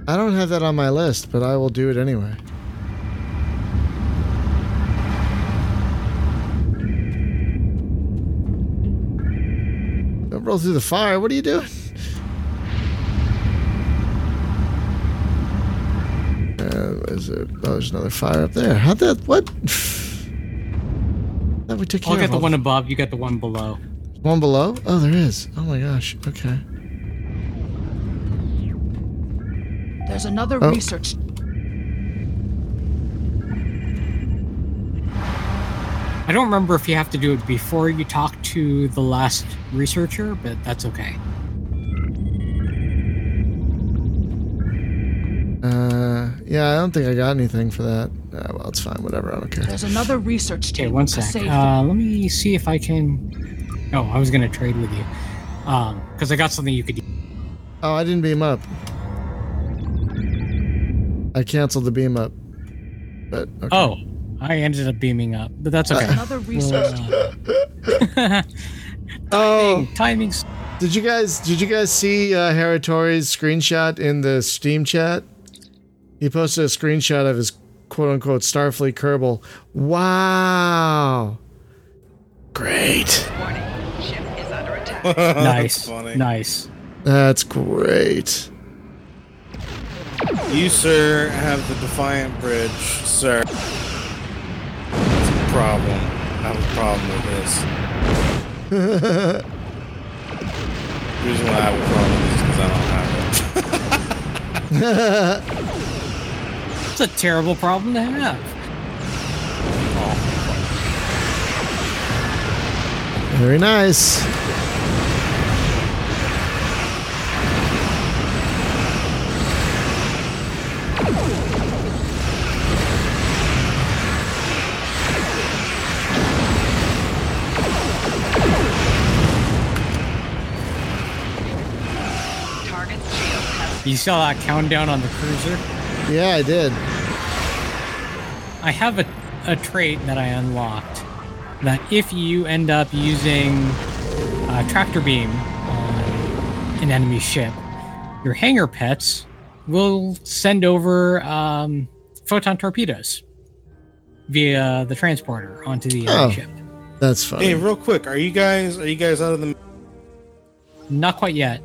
I don't have that on my list, but I will do it anyway. Don't through the fire. What are you doing? Uh, is it? Oh, there's another fire up there. How'd that? What? <sighs> that we took care I'll get of the all one above. You get the one below. One below? Oh, there is. Oh my gosh. Okay. There's another Oh. research I don't remember if you have to do it before you talk to the last researcher, but that's okay. Uh, yeah, I don't think I got anything for that. Uh, well, it's fine. Whatever. I don't care. There's another research Okay, team. one a sec. safe- Uh, let me see if I can. Oh, I was gonna trade with you, um, because I got something you could. Oh, I didn't beam up. I canceled the beam up. But okay. Oh, I ended up beaming up, but that's okay. Another research team. Uh, <laughs> oh, timing's. did you guys did you guys see uh, Haratori's screenshot in the Steam chat? He posted a screenshot of his quote unquote Starfleet Kerbal. Wow. Great. Warning. Ship is under attack. <laughs> nice, funny. nice. That's great. You, sir, have the Defiant Bridge, sir. That's a problem. I have a problem with this. <laughs> The reason why I have a problem is because I don't have it. It's a terrible problem to have. Oh. Very nice. You saw that countdown on the cruiser? Yeah, I did. I have a, a trait that I unlocked that if you end up using uh, tractor beam on an enemy ship, your hangar pets will send over um, photon torpedoes via the transporter onto the enemy Oh. ship. That's funny. Hey, real quick, are you guys are you guys out of the? Not quite yet.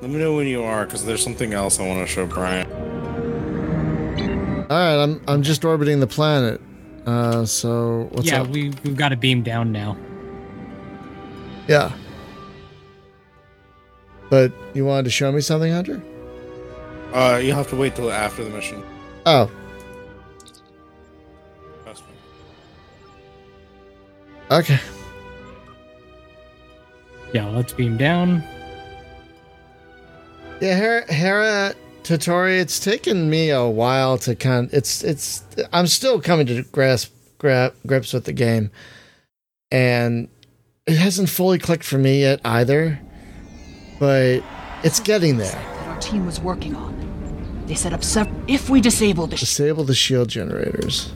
Let me know when you are, because there's something else I want to show Brian. All right, I'm I'm just orbiting the planet. Uh, so what's yeah, up? we, we've got to beam down now. yeah. But you wanted to show me something, Hunter? Uh, you have to wait till after the mission. Oh, okay. Yeah, let's beam down. Yeah, Hera, Hera Totori, it's taken me a while to kind. It's it's. I'm still coming to grasp grab grips with the game, and it hasn't fully clicked for me yet either. But it's getting there. That our team was working on. They set up several. If we disable the Disable the shield generators.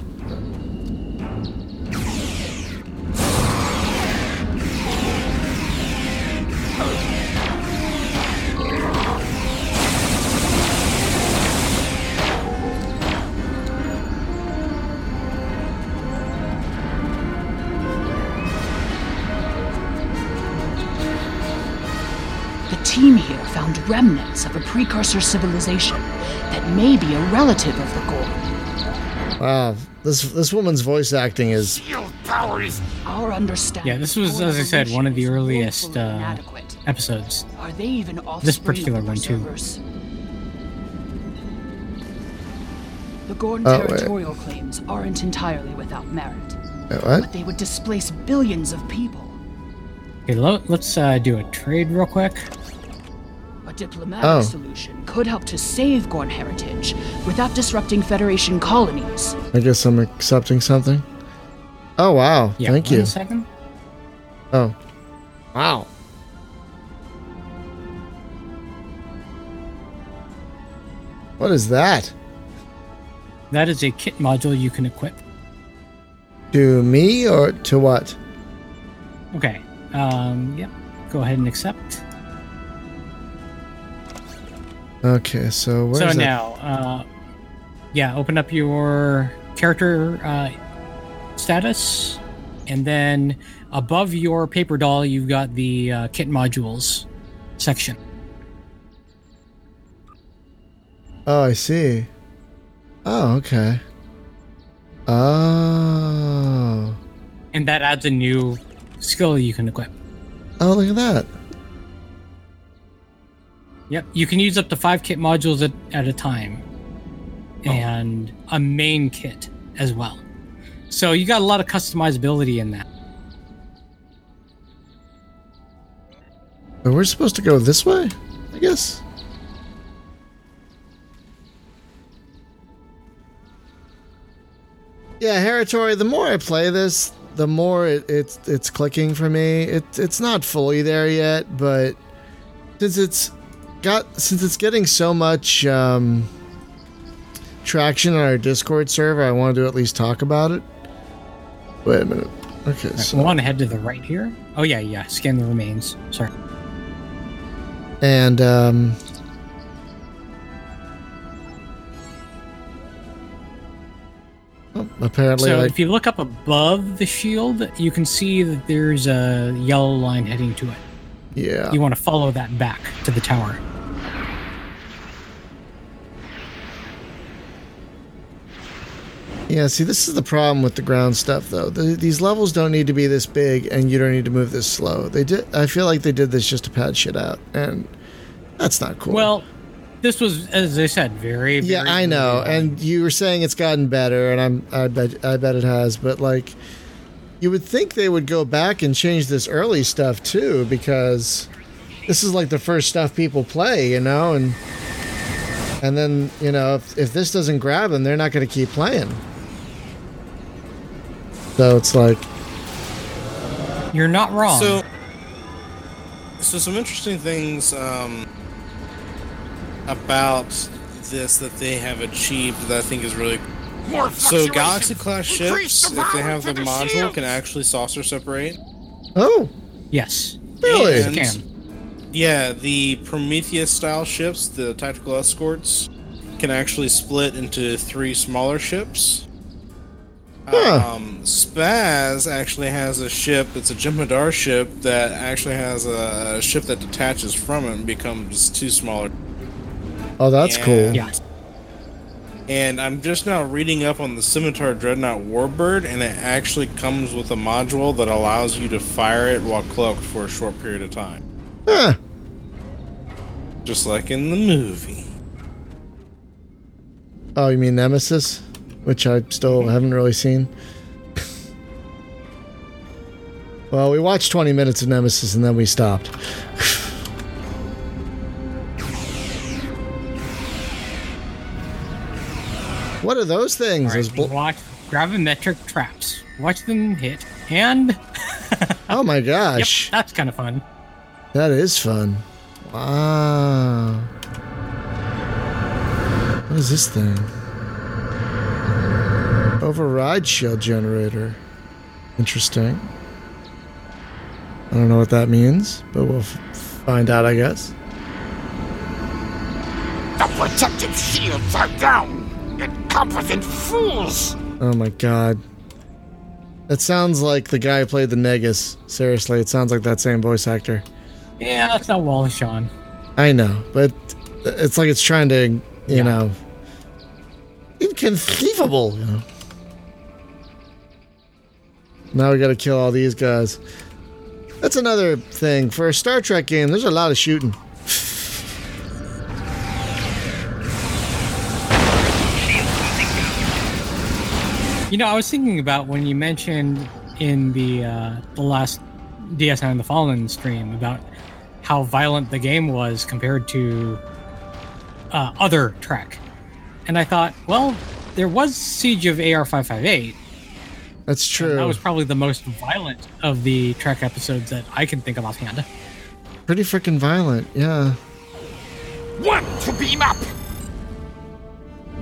Remnants of a precursor civilization that may be a relative of the Gorn. Wow, this this woman's voice acting is powers! Our understanding. Yeah, this was, as I said, one of the earliest uh, episodes. Are they even offspring This particular one, too. The Gorn Oh, wait. territorial claims aren't entirely without merit, Wait, what? but they would displace billions of people. Okay, lo- let's uh, do a trade real quick. A diplomatic Oh. solution could help to save Gorn heritage without disrupting Federation colonies. I guess I'm accepting something. Oh wow, Yeah, thank one you. second. Oh, wow. What is that? That is a kit module you can equip. To me or to what? Okay. Um, yep. Go ahead and accept. Okay, so so now, uh, yeah, open up your character uh, status, and then above your paper doll, you've got the uh, kit modules section. Oh, I see. Oh, okay. Oh. And that adds a new skill you can equip. Oh, look at that. Yep, you can use up to five kit modules at, at a time, oh. and a main kit as well. So you got a lot of customizability in that. But we're supposed to go this way, I guess. Yeah, Heritori, the more I play this, the more it, it's it's clicking for me. It it's not fully there yet, but since it's got since it's getting so much um, traction on our Discord server, I wanted to at least talk about it. Wait a minute. Okay, Right, so we want to head to the right here. Oh yeah, yeah. Scan the remains. Sorry. and um, oh, apparently, So like if you look up above the shield, you can see that there's a yellow line heading to it. yeah, You want to follow that back to the tower. Yeah, see, this is the problem with the ground stuff, though. The, these levels don't need to be this big, and you don't need to move this slow. They did. I feel like they did this just to pad shit out, and that's not cool. Well, this was, as I said, very. yeah, very I know, and you were saying it's gotten better, and I'm, I bet, I bet it has. But like, you would think they would go back and change this early stuff too, because this is like the first stuff people play, you know, and and then you know if, if this doesn't grab them, they're not going to keep playing. So it's like, you're not wrong. So, so some interesting things. Um, about this that they have achieved that I think is really More so. Galaxy class ships, if they have the to the module, shield. can actually saucer separate. Oh, Yes. really? And- Can. Yeah, the Prometheus style ships, the tactical escorts, can actually split into three smaller ships. Huh. Um, Spaz actually has a ship, it's a Jem'Hadar ship that actually has a ship that detaches from it and becomes two smaller. Oh, that's Yeah. cool. Yeah. And I'm just now reading up on the Scimitar Dreadnought Warbird, and it actually comes with a module that allows you to fire it while cloaked for a short period of time. Huh. Just like in the movie. Oh, you mean Nemesis? Which I still haven't really seen. well, we watched 20 minutes of Nemesis and then we stopped. <sighs> what are those things? All Those right, bl- watch gravimetric traps. Watch them hit, and <laughs> oh my <laughs> yep, gosh. that's kind of fun. That is fun. Wow. What is this thing? <laughs> Override shield generator. Interesting. I don't know what that means, but we'll f- find out, I guess. The protective shields are down. Incompetent fools. Oh my god. That sounds like the guy who played the Negus. Seriously, it sounds like that same voice actor. Yeah, that's not Wallace Shawn. I know, but it's like it's trying to, you Yeah. know, inconceivable. You know. Now we got to kill all these guys. That's another thing for a Star Trek game. There's a lot of shooting. You know, I was thinking about when you mentioned in the uh, the last DS9 The Fallen stream about how violent the game was compared to uh, other Trek, and I thought, well, there was Siege of AR-558. That's true. That was probably the most violent of the Trek episodes that I can think of offhand. Pretty freaking violent. Yeah. One to beam up.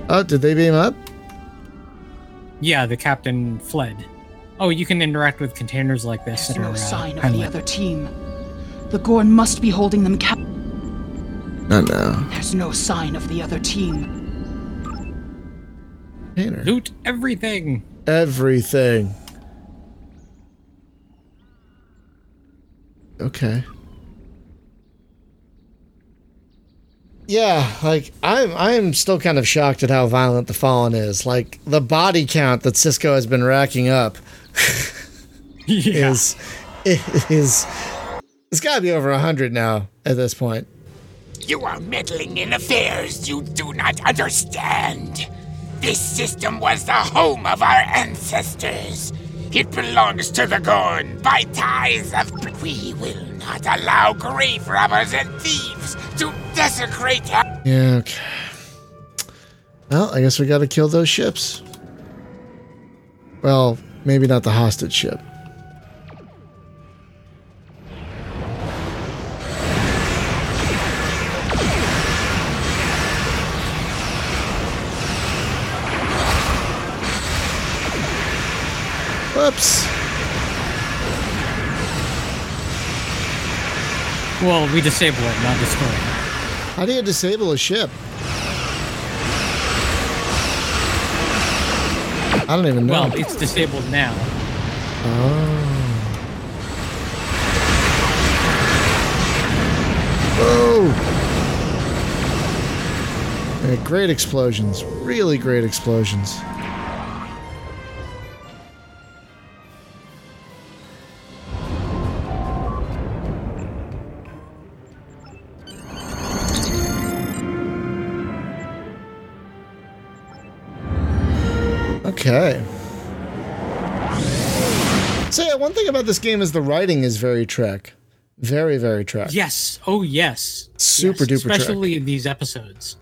Oh, did they beam up? Yeah, the captain fled. Oh, you can interact with containers like this. There's that no are, uh, sign of kinda the other team. The Gorn must be holding them cap. Oh no. There's no sign of the other team. Container. Loot everything. Everything. Okay. Yeah, like I'm I'm still kind of shocked at how violent the Fallen is. Like the body count that Sisko has been racking up <laughs> yeah. is is it's got to be over a 100 now at this point. You are meddling in affairs you do not understand. This system was the home of our ancestors. It belongs to the Gorn by ties of. We will not allow grave robbers and thieves to desecrate our. Yeah, okay. Well, I guess we got to kill those ships. Well, maybe not the hostage ship. Well, we disable it, not destroy it. How do you disable a ship? I don't even know. Well, it's disabled now. Oh. Yeah, great explosions. Really great explosions. Okay. So yeah, one thing about this game is the writing is very Trek, very very Trek. Yes. Oh, yes. Super Yes, duper Trek. Especially in these episodes.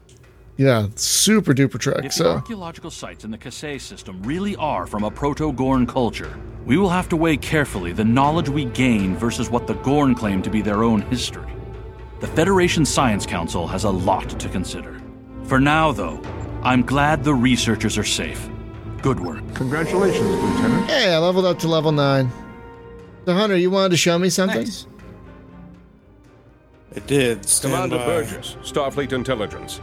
Yeah, super duper Trek. If the So archaeological sites in the Kasei system really are from a proto-Gorn culture, we will have to weigh carefully the knowledge we gain versus what the Gorn claim to be their own history. The Federation Science Council has a lot to consider. For now, though, I'm glad the researchers are safe. Good work. Congratulations, Lieutenant. Hey, I leveled up to level nine. So, Hunter, you wanted to show me something? Nice. It did. Stand Commander by. Burgess, Starfleet Intelligence.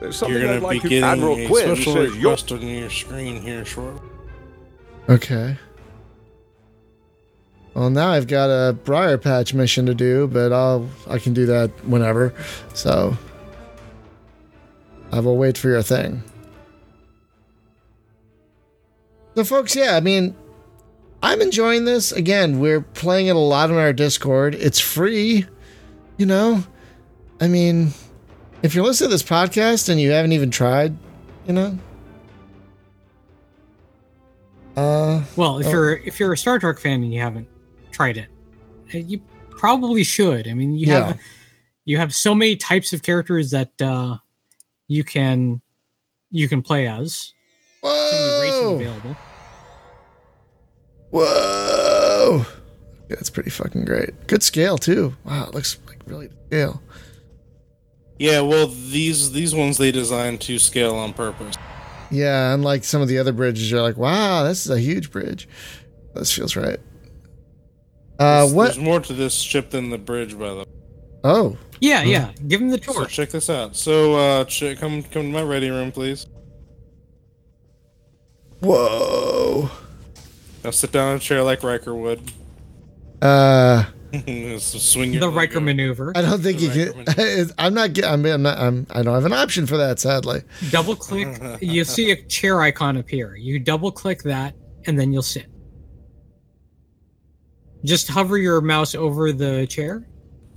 There's something You're I'd gonna like be you. getting Admiral a Quinn special says you're request on your screen here shortly. Okay. Well, now I've got a Briar Patch mission to do, but I'll I can do that whenever. So I will wait for your thing. So, folks, yeah, I mean, I'm enjoying this. Again, we're playing it a lot on our Discord. It's free, you know. I mean, if you're listening to this podcast and you haven't even tried, you know. Uh, Well, if oh. you're if you're a Star Trek fan and you haven't tried it, uh, you probably should. I mean, you Yeah. have you have so many types of characters that uh, you can you can play as. So many races Whoa! available. Whoa! Yeah, that's pretty fucking great. Good scale too. Wow, it looks like really scale. Yeah, well, these these ones they designed to scale on purpose. Yeah, unlike some of the other bridges, you're like, wow, this is a huge bridge. This feels right. Uh, There's- what? There's more to this ship than the bridge, by the way. Oh, Yeah, yeah. Give him the So tour. check this out. So, uh, ch- come come to my ready room, please. whoa. Now sit down in a chair like Riker would. Uh, <laughs> Swing your the Riker maneuver. I don't think you can. <laughs> I'm not. I'm. I'm not. I'm. I don't have an option for that, sadly. Double click. <laughs> you see a chair icon appear. You double click that, and then you'll sit. Just hover your mouse over the chair,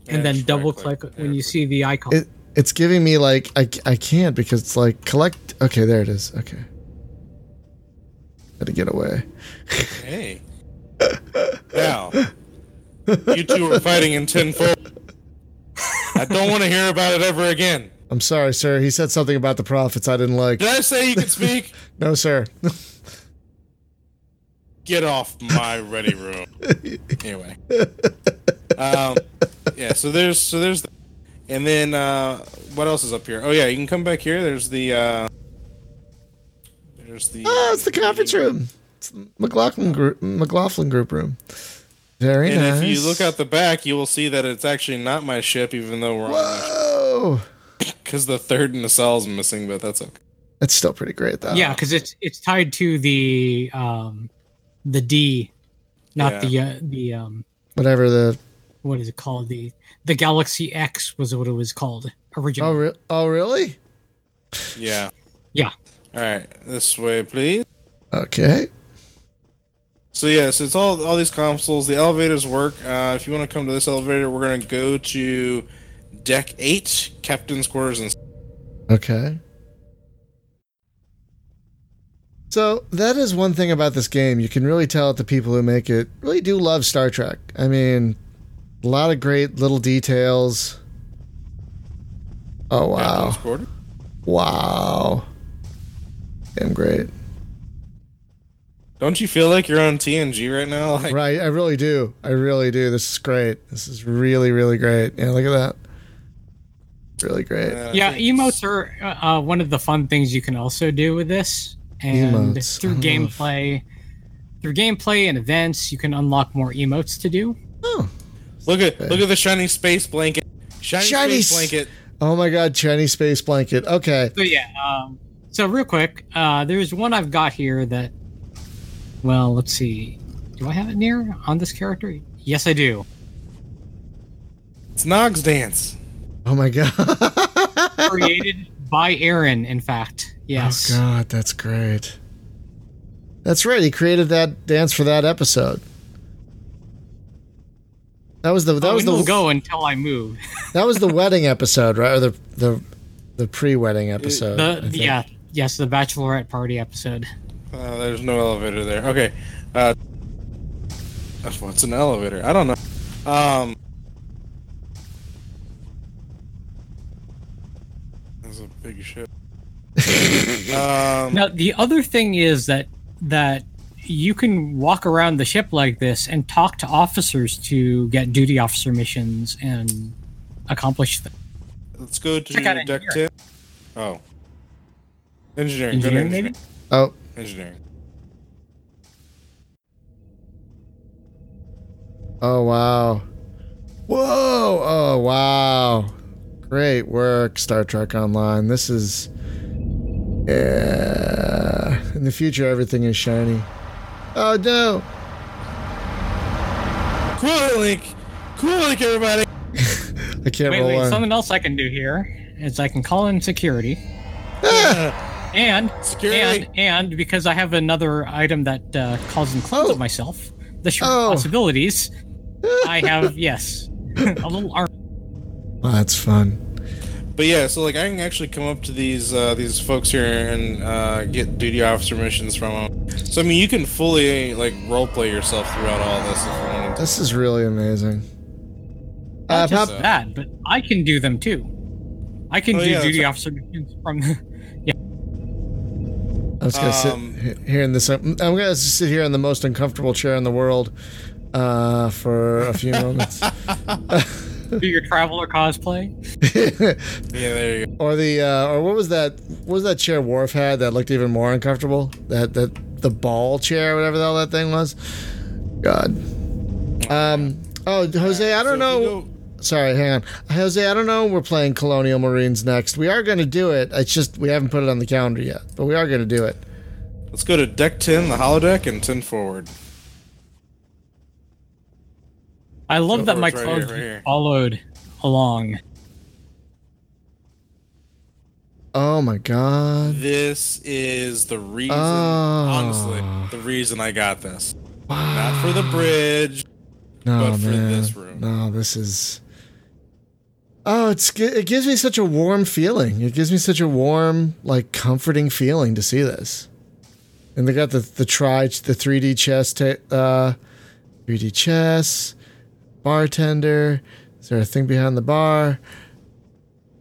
and then double click when you see the icon. It. It's giving me like I. I can't because it's like collect. Okay, there it is. Okay. Got to get away. Hey. now, you two are fighting in Ten Forward. I don't want to hear about it ever again. I'm sorry, sir. He said something about the prophets I didn't like. Did I say you could speak? <laughs> No, sir. Get off my ready room. <laughs> anyway. Um, yeah, so there's so there's and then uh what else is up here? Oh yeah, you can come back here. There's the uh there's the oh, it's the conference room. It's the McLaughlin group. McLaughlin group room. Very and nice. if you look out the back, you will see that it's actually not my ship, even though we're on. Whoa! <coughs> because the third nacelle is missing, but that's okay. That's still pretty great, though. yeah, because it's it's tied to the um, the D, not Yeah. the uh, the um, Whatever the. what is it called? The the Galaxy X was what it was called originally. Oh, re- oh, really? Yeah. Yeah. All right, this way, please. Okay. So yes, it's all all these consoles. The elevators work. Uh, if you want to come to this elevator, we're gonna go to deck eight, captain's quarters, and Okay. So that is one thing about this game. You can really tell that the people who make it really do love Star Trek. I mean, a lot of great little details. Oh wow! captain's quarters. Wow. Damn great. Don't you feel like you're on TNG right now? <laughs> Like, Right, I really do. I really do. This is great. This is really, really great. Yeah, look at that. Really great. yeah, emotes are uh, uh, one of the fun things you can also do with this, and Emotes. through I love- gameplay, through gameplay and events, you can unlock more emotes to do. Oh, look at look at the shiny space blanket. Shiny, Shiny space s- blanket. Oh my god, shiny space blanket. Okay. So yeah, um, so real quick, uh, there's one I've got here that, well, let's see, do I have it near on this character? Yes, I do. It's Nog's dance. Oh my god. <laughs> Created by Aron, in fact. Yes. Oh god, that's great. That's right. He created that dance for that episode. That was the that oh, was the we'll go until I move. that was the <laughs> wedding episode, right? Or the the the pre-wedding episode. I the, yeah, yes, the bachelorette party episode. Uh, there's no elevator there. Okay. Uh, what's an elevator? I don't know. Um, that's a big ship. <laughs> um, Now, the other thing is that that you can walk around the ship like this and talk to officers to get duty officer missions and accomplish them. Let's go to Check deck ten. Oh, engineering. go to Engineering, engineering. maybe? Oh, Engineering. oh wow. Whoa! Oh wow! Great work, Star Trek Online. This is, yeah. In the future, everything is shiny. Oh no! Cool link. Cool link, everybody. <laughs> I can't Wait, roll wait. on. Something else I can do here is I can call in security. And Security. and and because I have another item that uh, calls in clones of myself, the short Oh. possibilities. <laughs> I have yes, a little arm. Oh, that's fun. But yeah, so like I can actually come up to these uh, these folks here and uh, get duty officer missions from them. So I mean, you can fully like roleplay yourself throughout all this if you wanted. This is really amazing. Uh, Not just Pop- that, but I can do them too. I can Oh, do yeah, duty officer missions from. I'm just gonna Um, sit here in this. I'm gonna sit here in the most uncomfortable chair in the world uh, for a few <laughs> moments. <laughs> do your traveler cosplay. <laughs> Yeah, there you go. or the uh, or what was that? What was that chair Worf had that looked even more uncomfortable? That that the ball chair, whatever the hell that thing was. God. Um. Oh, Jose, I don't know. Sorry, hang on, Jose. I don't know. We're playing Colonial Marines next. We are going to do it. It's just we haven't put it on the calendar yet, but we are going to do it. Let's go to deck ten, the holodeck, and ten forward. I love Go that for my it, right here, right here. followed along. Oh my God. This is the reason, Oh. honestly, ah. the reason I got this. Not for the bridge, No but for this room. No, this is. Oh, it's it gives me such a warm feeling. It gives me such a warm, like comforting feeling to see this. And they got the the tri the 3D chess ta- uh 3D chess bartender. Is there a thing behind the bar?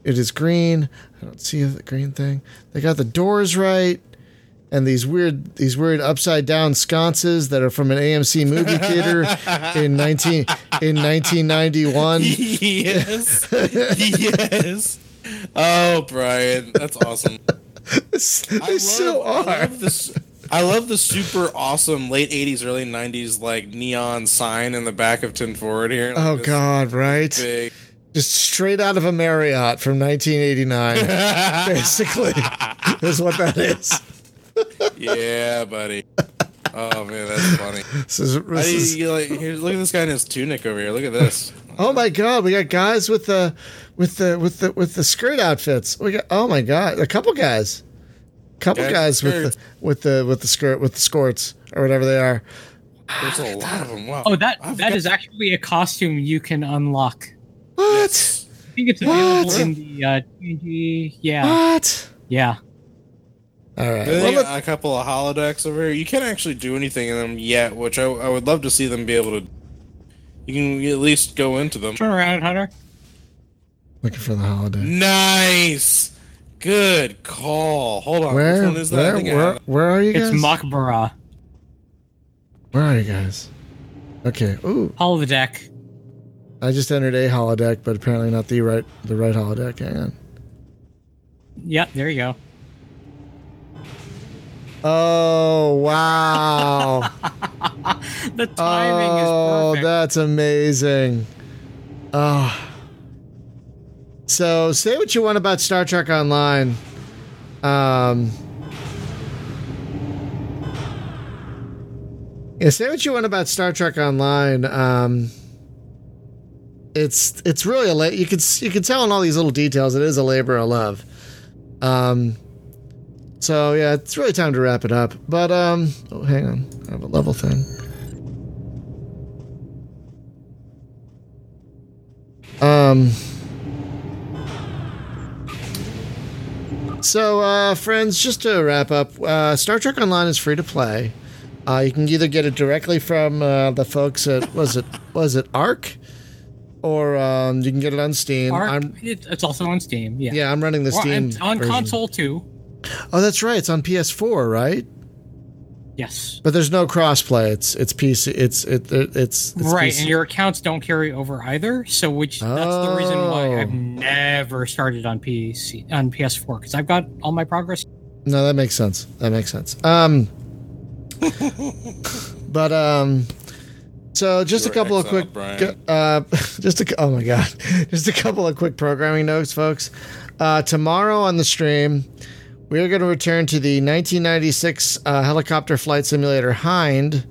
It is green. I don't see the green thing. They got the doors right. And these weird, these weird upside down sconces that are from an AMC movie theater in nineteen in nineteen ninety one. <laughs> yes, yes. Oh, Brian, that's awesome. they so I are. love this. I love the super awesome late '80s, early '90s like neon sign in the back of Ten Forward here. Oh God, right? Big. Just straight out of a Marriott from 1989, <laughs> basically, is what that is. Yeah, buddy. Oh man, that's funny. This is- How this you- is- you like, here, look at this guy in his tunic over here. Look at this. Oh my God, we got guys with the with the with the with the skirt outfits. We got oh my God, a couple guys, couple Guys guys with with the with the with the skirt with the skirts or whatever they are. There's a lot of them. Wow. Oh, that that is actually a costume you can unlock. What? I think it's available What? in the uh, TNG. Yeah. What? Yeah. All right. Well, you a couple of holodecks over here. You can't actually do anything in them yet, which I, I would love to see them be able to. You can at least go into them. Turn around, Hunter. looking for the holiday. Nice. Good call. Hold on. Where Which one is that? I where where, where are you guys? It's Makbara. Where are you guys? Okay. Ooh, Holodeck. I just entered a holodeck, but apparently not the right the right holodeck. Hang on. Yep, there you go. Oh wow! <laughs> The timing is perfect. oh, that's amazing. Oh. So say what you want about Star Trek Online. Um. Yeah, say what you want about Star Trek Online. Um. It's it's really a la- you can s- you can tell in all these little details it is a labor of love. Um. So yeah, it's really time to wrap it up. But um, oh, hang on, I have a level thing. Um. So, uh, friends, just to wrap up, uh, Star Trek Online is free to play. Uh, you can either get it directly from uh, the folks at was it was it Arc, or um, you can get it on Steam. Arc, it's also on Steam. Yeah. yeah, I'm running the Or- Steam on version. console too. Oh, that's right. It's on PS4, right? Yes. But there's no crossplay. It's it's PC. It's it, it's, it's right, PC. and your accounts don't carry over either. So, which that's the reason why I've Oh. never started on PC on PS4 because I've got all my progress. No, that makes sense. That makes sense. Um, <laughs> but um, so just a You're couple of quick, Brian. uh, <laughs> just a oh my god, <laughs> just a couple of quick programming notes, folks. Uh, tomorrow on the stream, we are going to return to the 1996 uh, helicopter flight simulator Hind.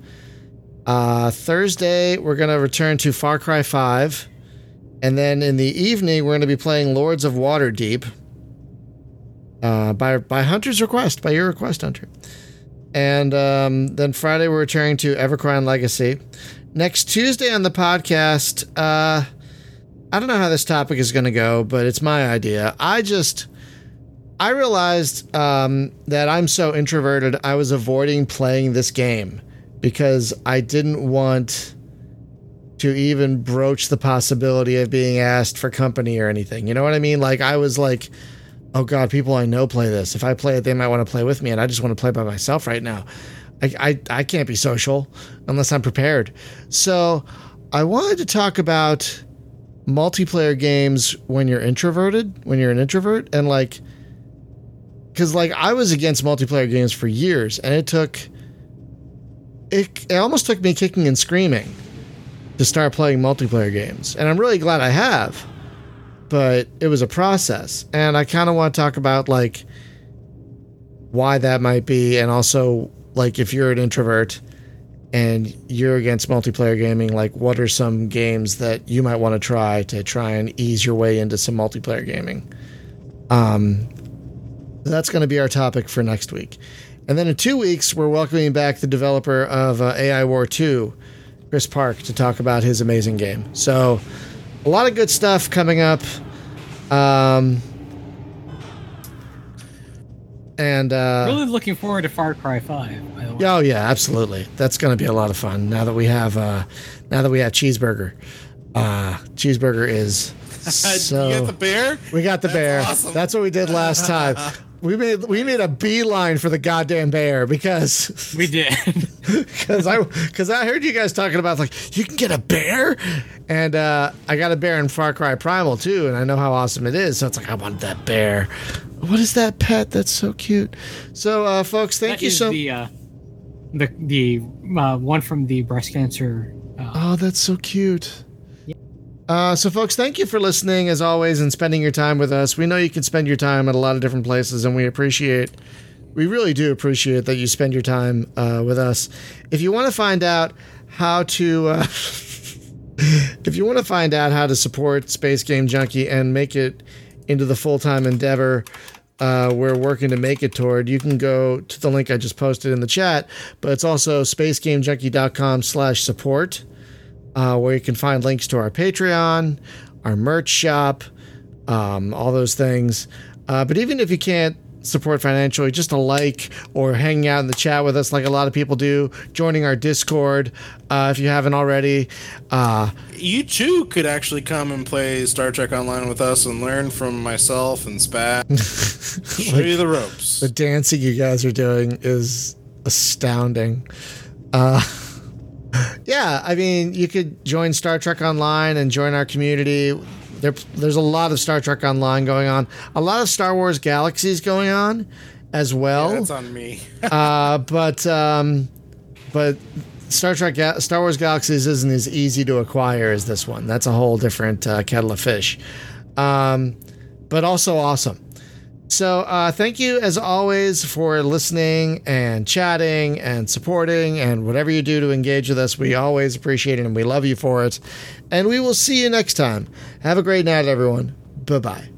Uh, Thursday, we're going to return to Far Cry 5. And then in the evening, we're going to be playing Lords of Waterdeep uh, by by Hunter's request, by your request, Hunter. And um, then Friday we're returning to Evercrown Legacy. Next Tuesday on the podcast, uh, I don't know how this topic is going to go, but it's my idea. I just I realized um, that I'm so introverted. I was avoiding playing this game because I didn't want to even broach the possibility of being asked for company or anything. You know what I mean? Like I was like, oh god, people I know play this. If I play it, they might want to play with me, and I just want to play by myself right now. I I, I can't be social unless I'm prepared. So I wanted to talk about multiplayer games when you're introverted, when you're an introvert, and like, because like I was against multiplayer games for years, and it took it, it almost took me kicking and screaming to start playing multiplayer games. And I'm really glad I have. But it was a process. And I kind of want to talk about like why that might be and also like if you're an introvert and you're against multiplayer gaming, like what are some games that you might want to try to try and ease your way into some multiplayer gaming? Um that's going to be our topic for next week. And then in two weeks, we're welcoming back the developer of uh, AI War 2, Chris Park, to talk about his amazing game. So, a lot of good stuff coming up. Um, and uh, really looking forward to Far Cry Five. By the way. Oh yeah, absolutely. That's going to be a lot of fun. Now that we have, uh, now that we have cheeseburger, uh, cheeseburger is so. <laughs> you got the bear? We got the bear. awesome. That's what we did last time. <laughs> We made we made a beeline for the goddamn bear because <laughs> we did. <laughs> Because I because I heard you guys talking about like you can get a bear, and uh, I got a bear in Far Cry Primal too, and I know how awesome it is. So it's like I want that bear. What is that pet? That's so cute. So, uh, folks, thank That you is so. the uh, the the uh, one from the breast cancer. Uh, Oh, that's so cute. Uh, so, folks, thank you for listening as always and spending your time with us. We know you can spend your time at a lot of different places, and we appreciate, we really do appreciate that you spend your time uh, with us. If you want to find out how to, uh, <laughs> if you want to find out how to support Space Game Junkie and make it into the full time endeavor uh, we're working to make it toward, you can go to the link I just posted in the chat, but it's also spacegamejunkie.com slash support uh, where you can find links to our Patreon, our merch shop, um, all those things. Uh, but even if you can't support financially, just a like or hanging out in the chat with us like a lot of people do, joining our Discord uh, if you haven't already. Uh, You too could actually come and play Star Trek Online with us and learn from myself and Spaz. <laughs> Show you the ropes. the dancing you guys are doing is astounding. Uh, <laughs> yeah, I mean, you could join Star Trek Online and join our community. There, there's a lot of Star Trek Online going on, a lot of Star Wars Galaxies going on as well. Yeah, that's on me. <laughs> uh, but um, but Star Trek, Ga- Star Wars Galaxies isn't as easy to acquire as this one. That's a whole different uh, kettle of fish. Um, but also awesome. So uh, thank you as always for listening and chatting and supporting and whatever you do to engage with us. We always appreciate it and we love you for it. And we will see you next time. Have a great night, everyone. Bye bye.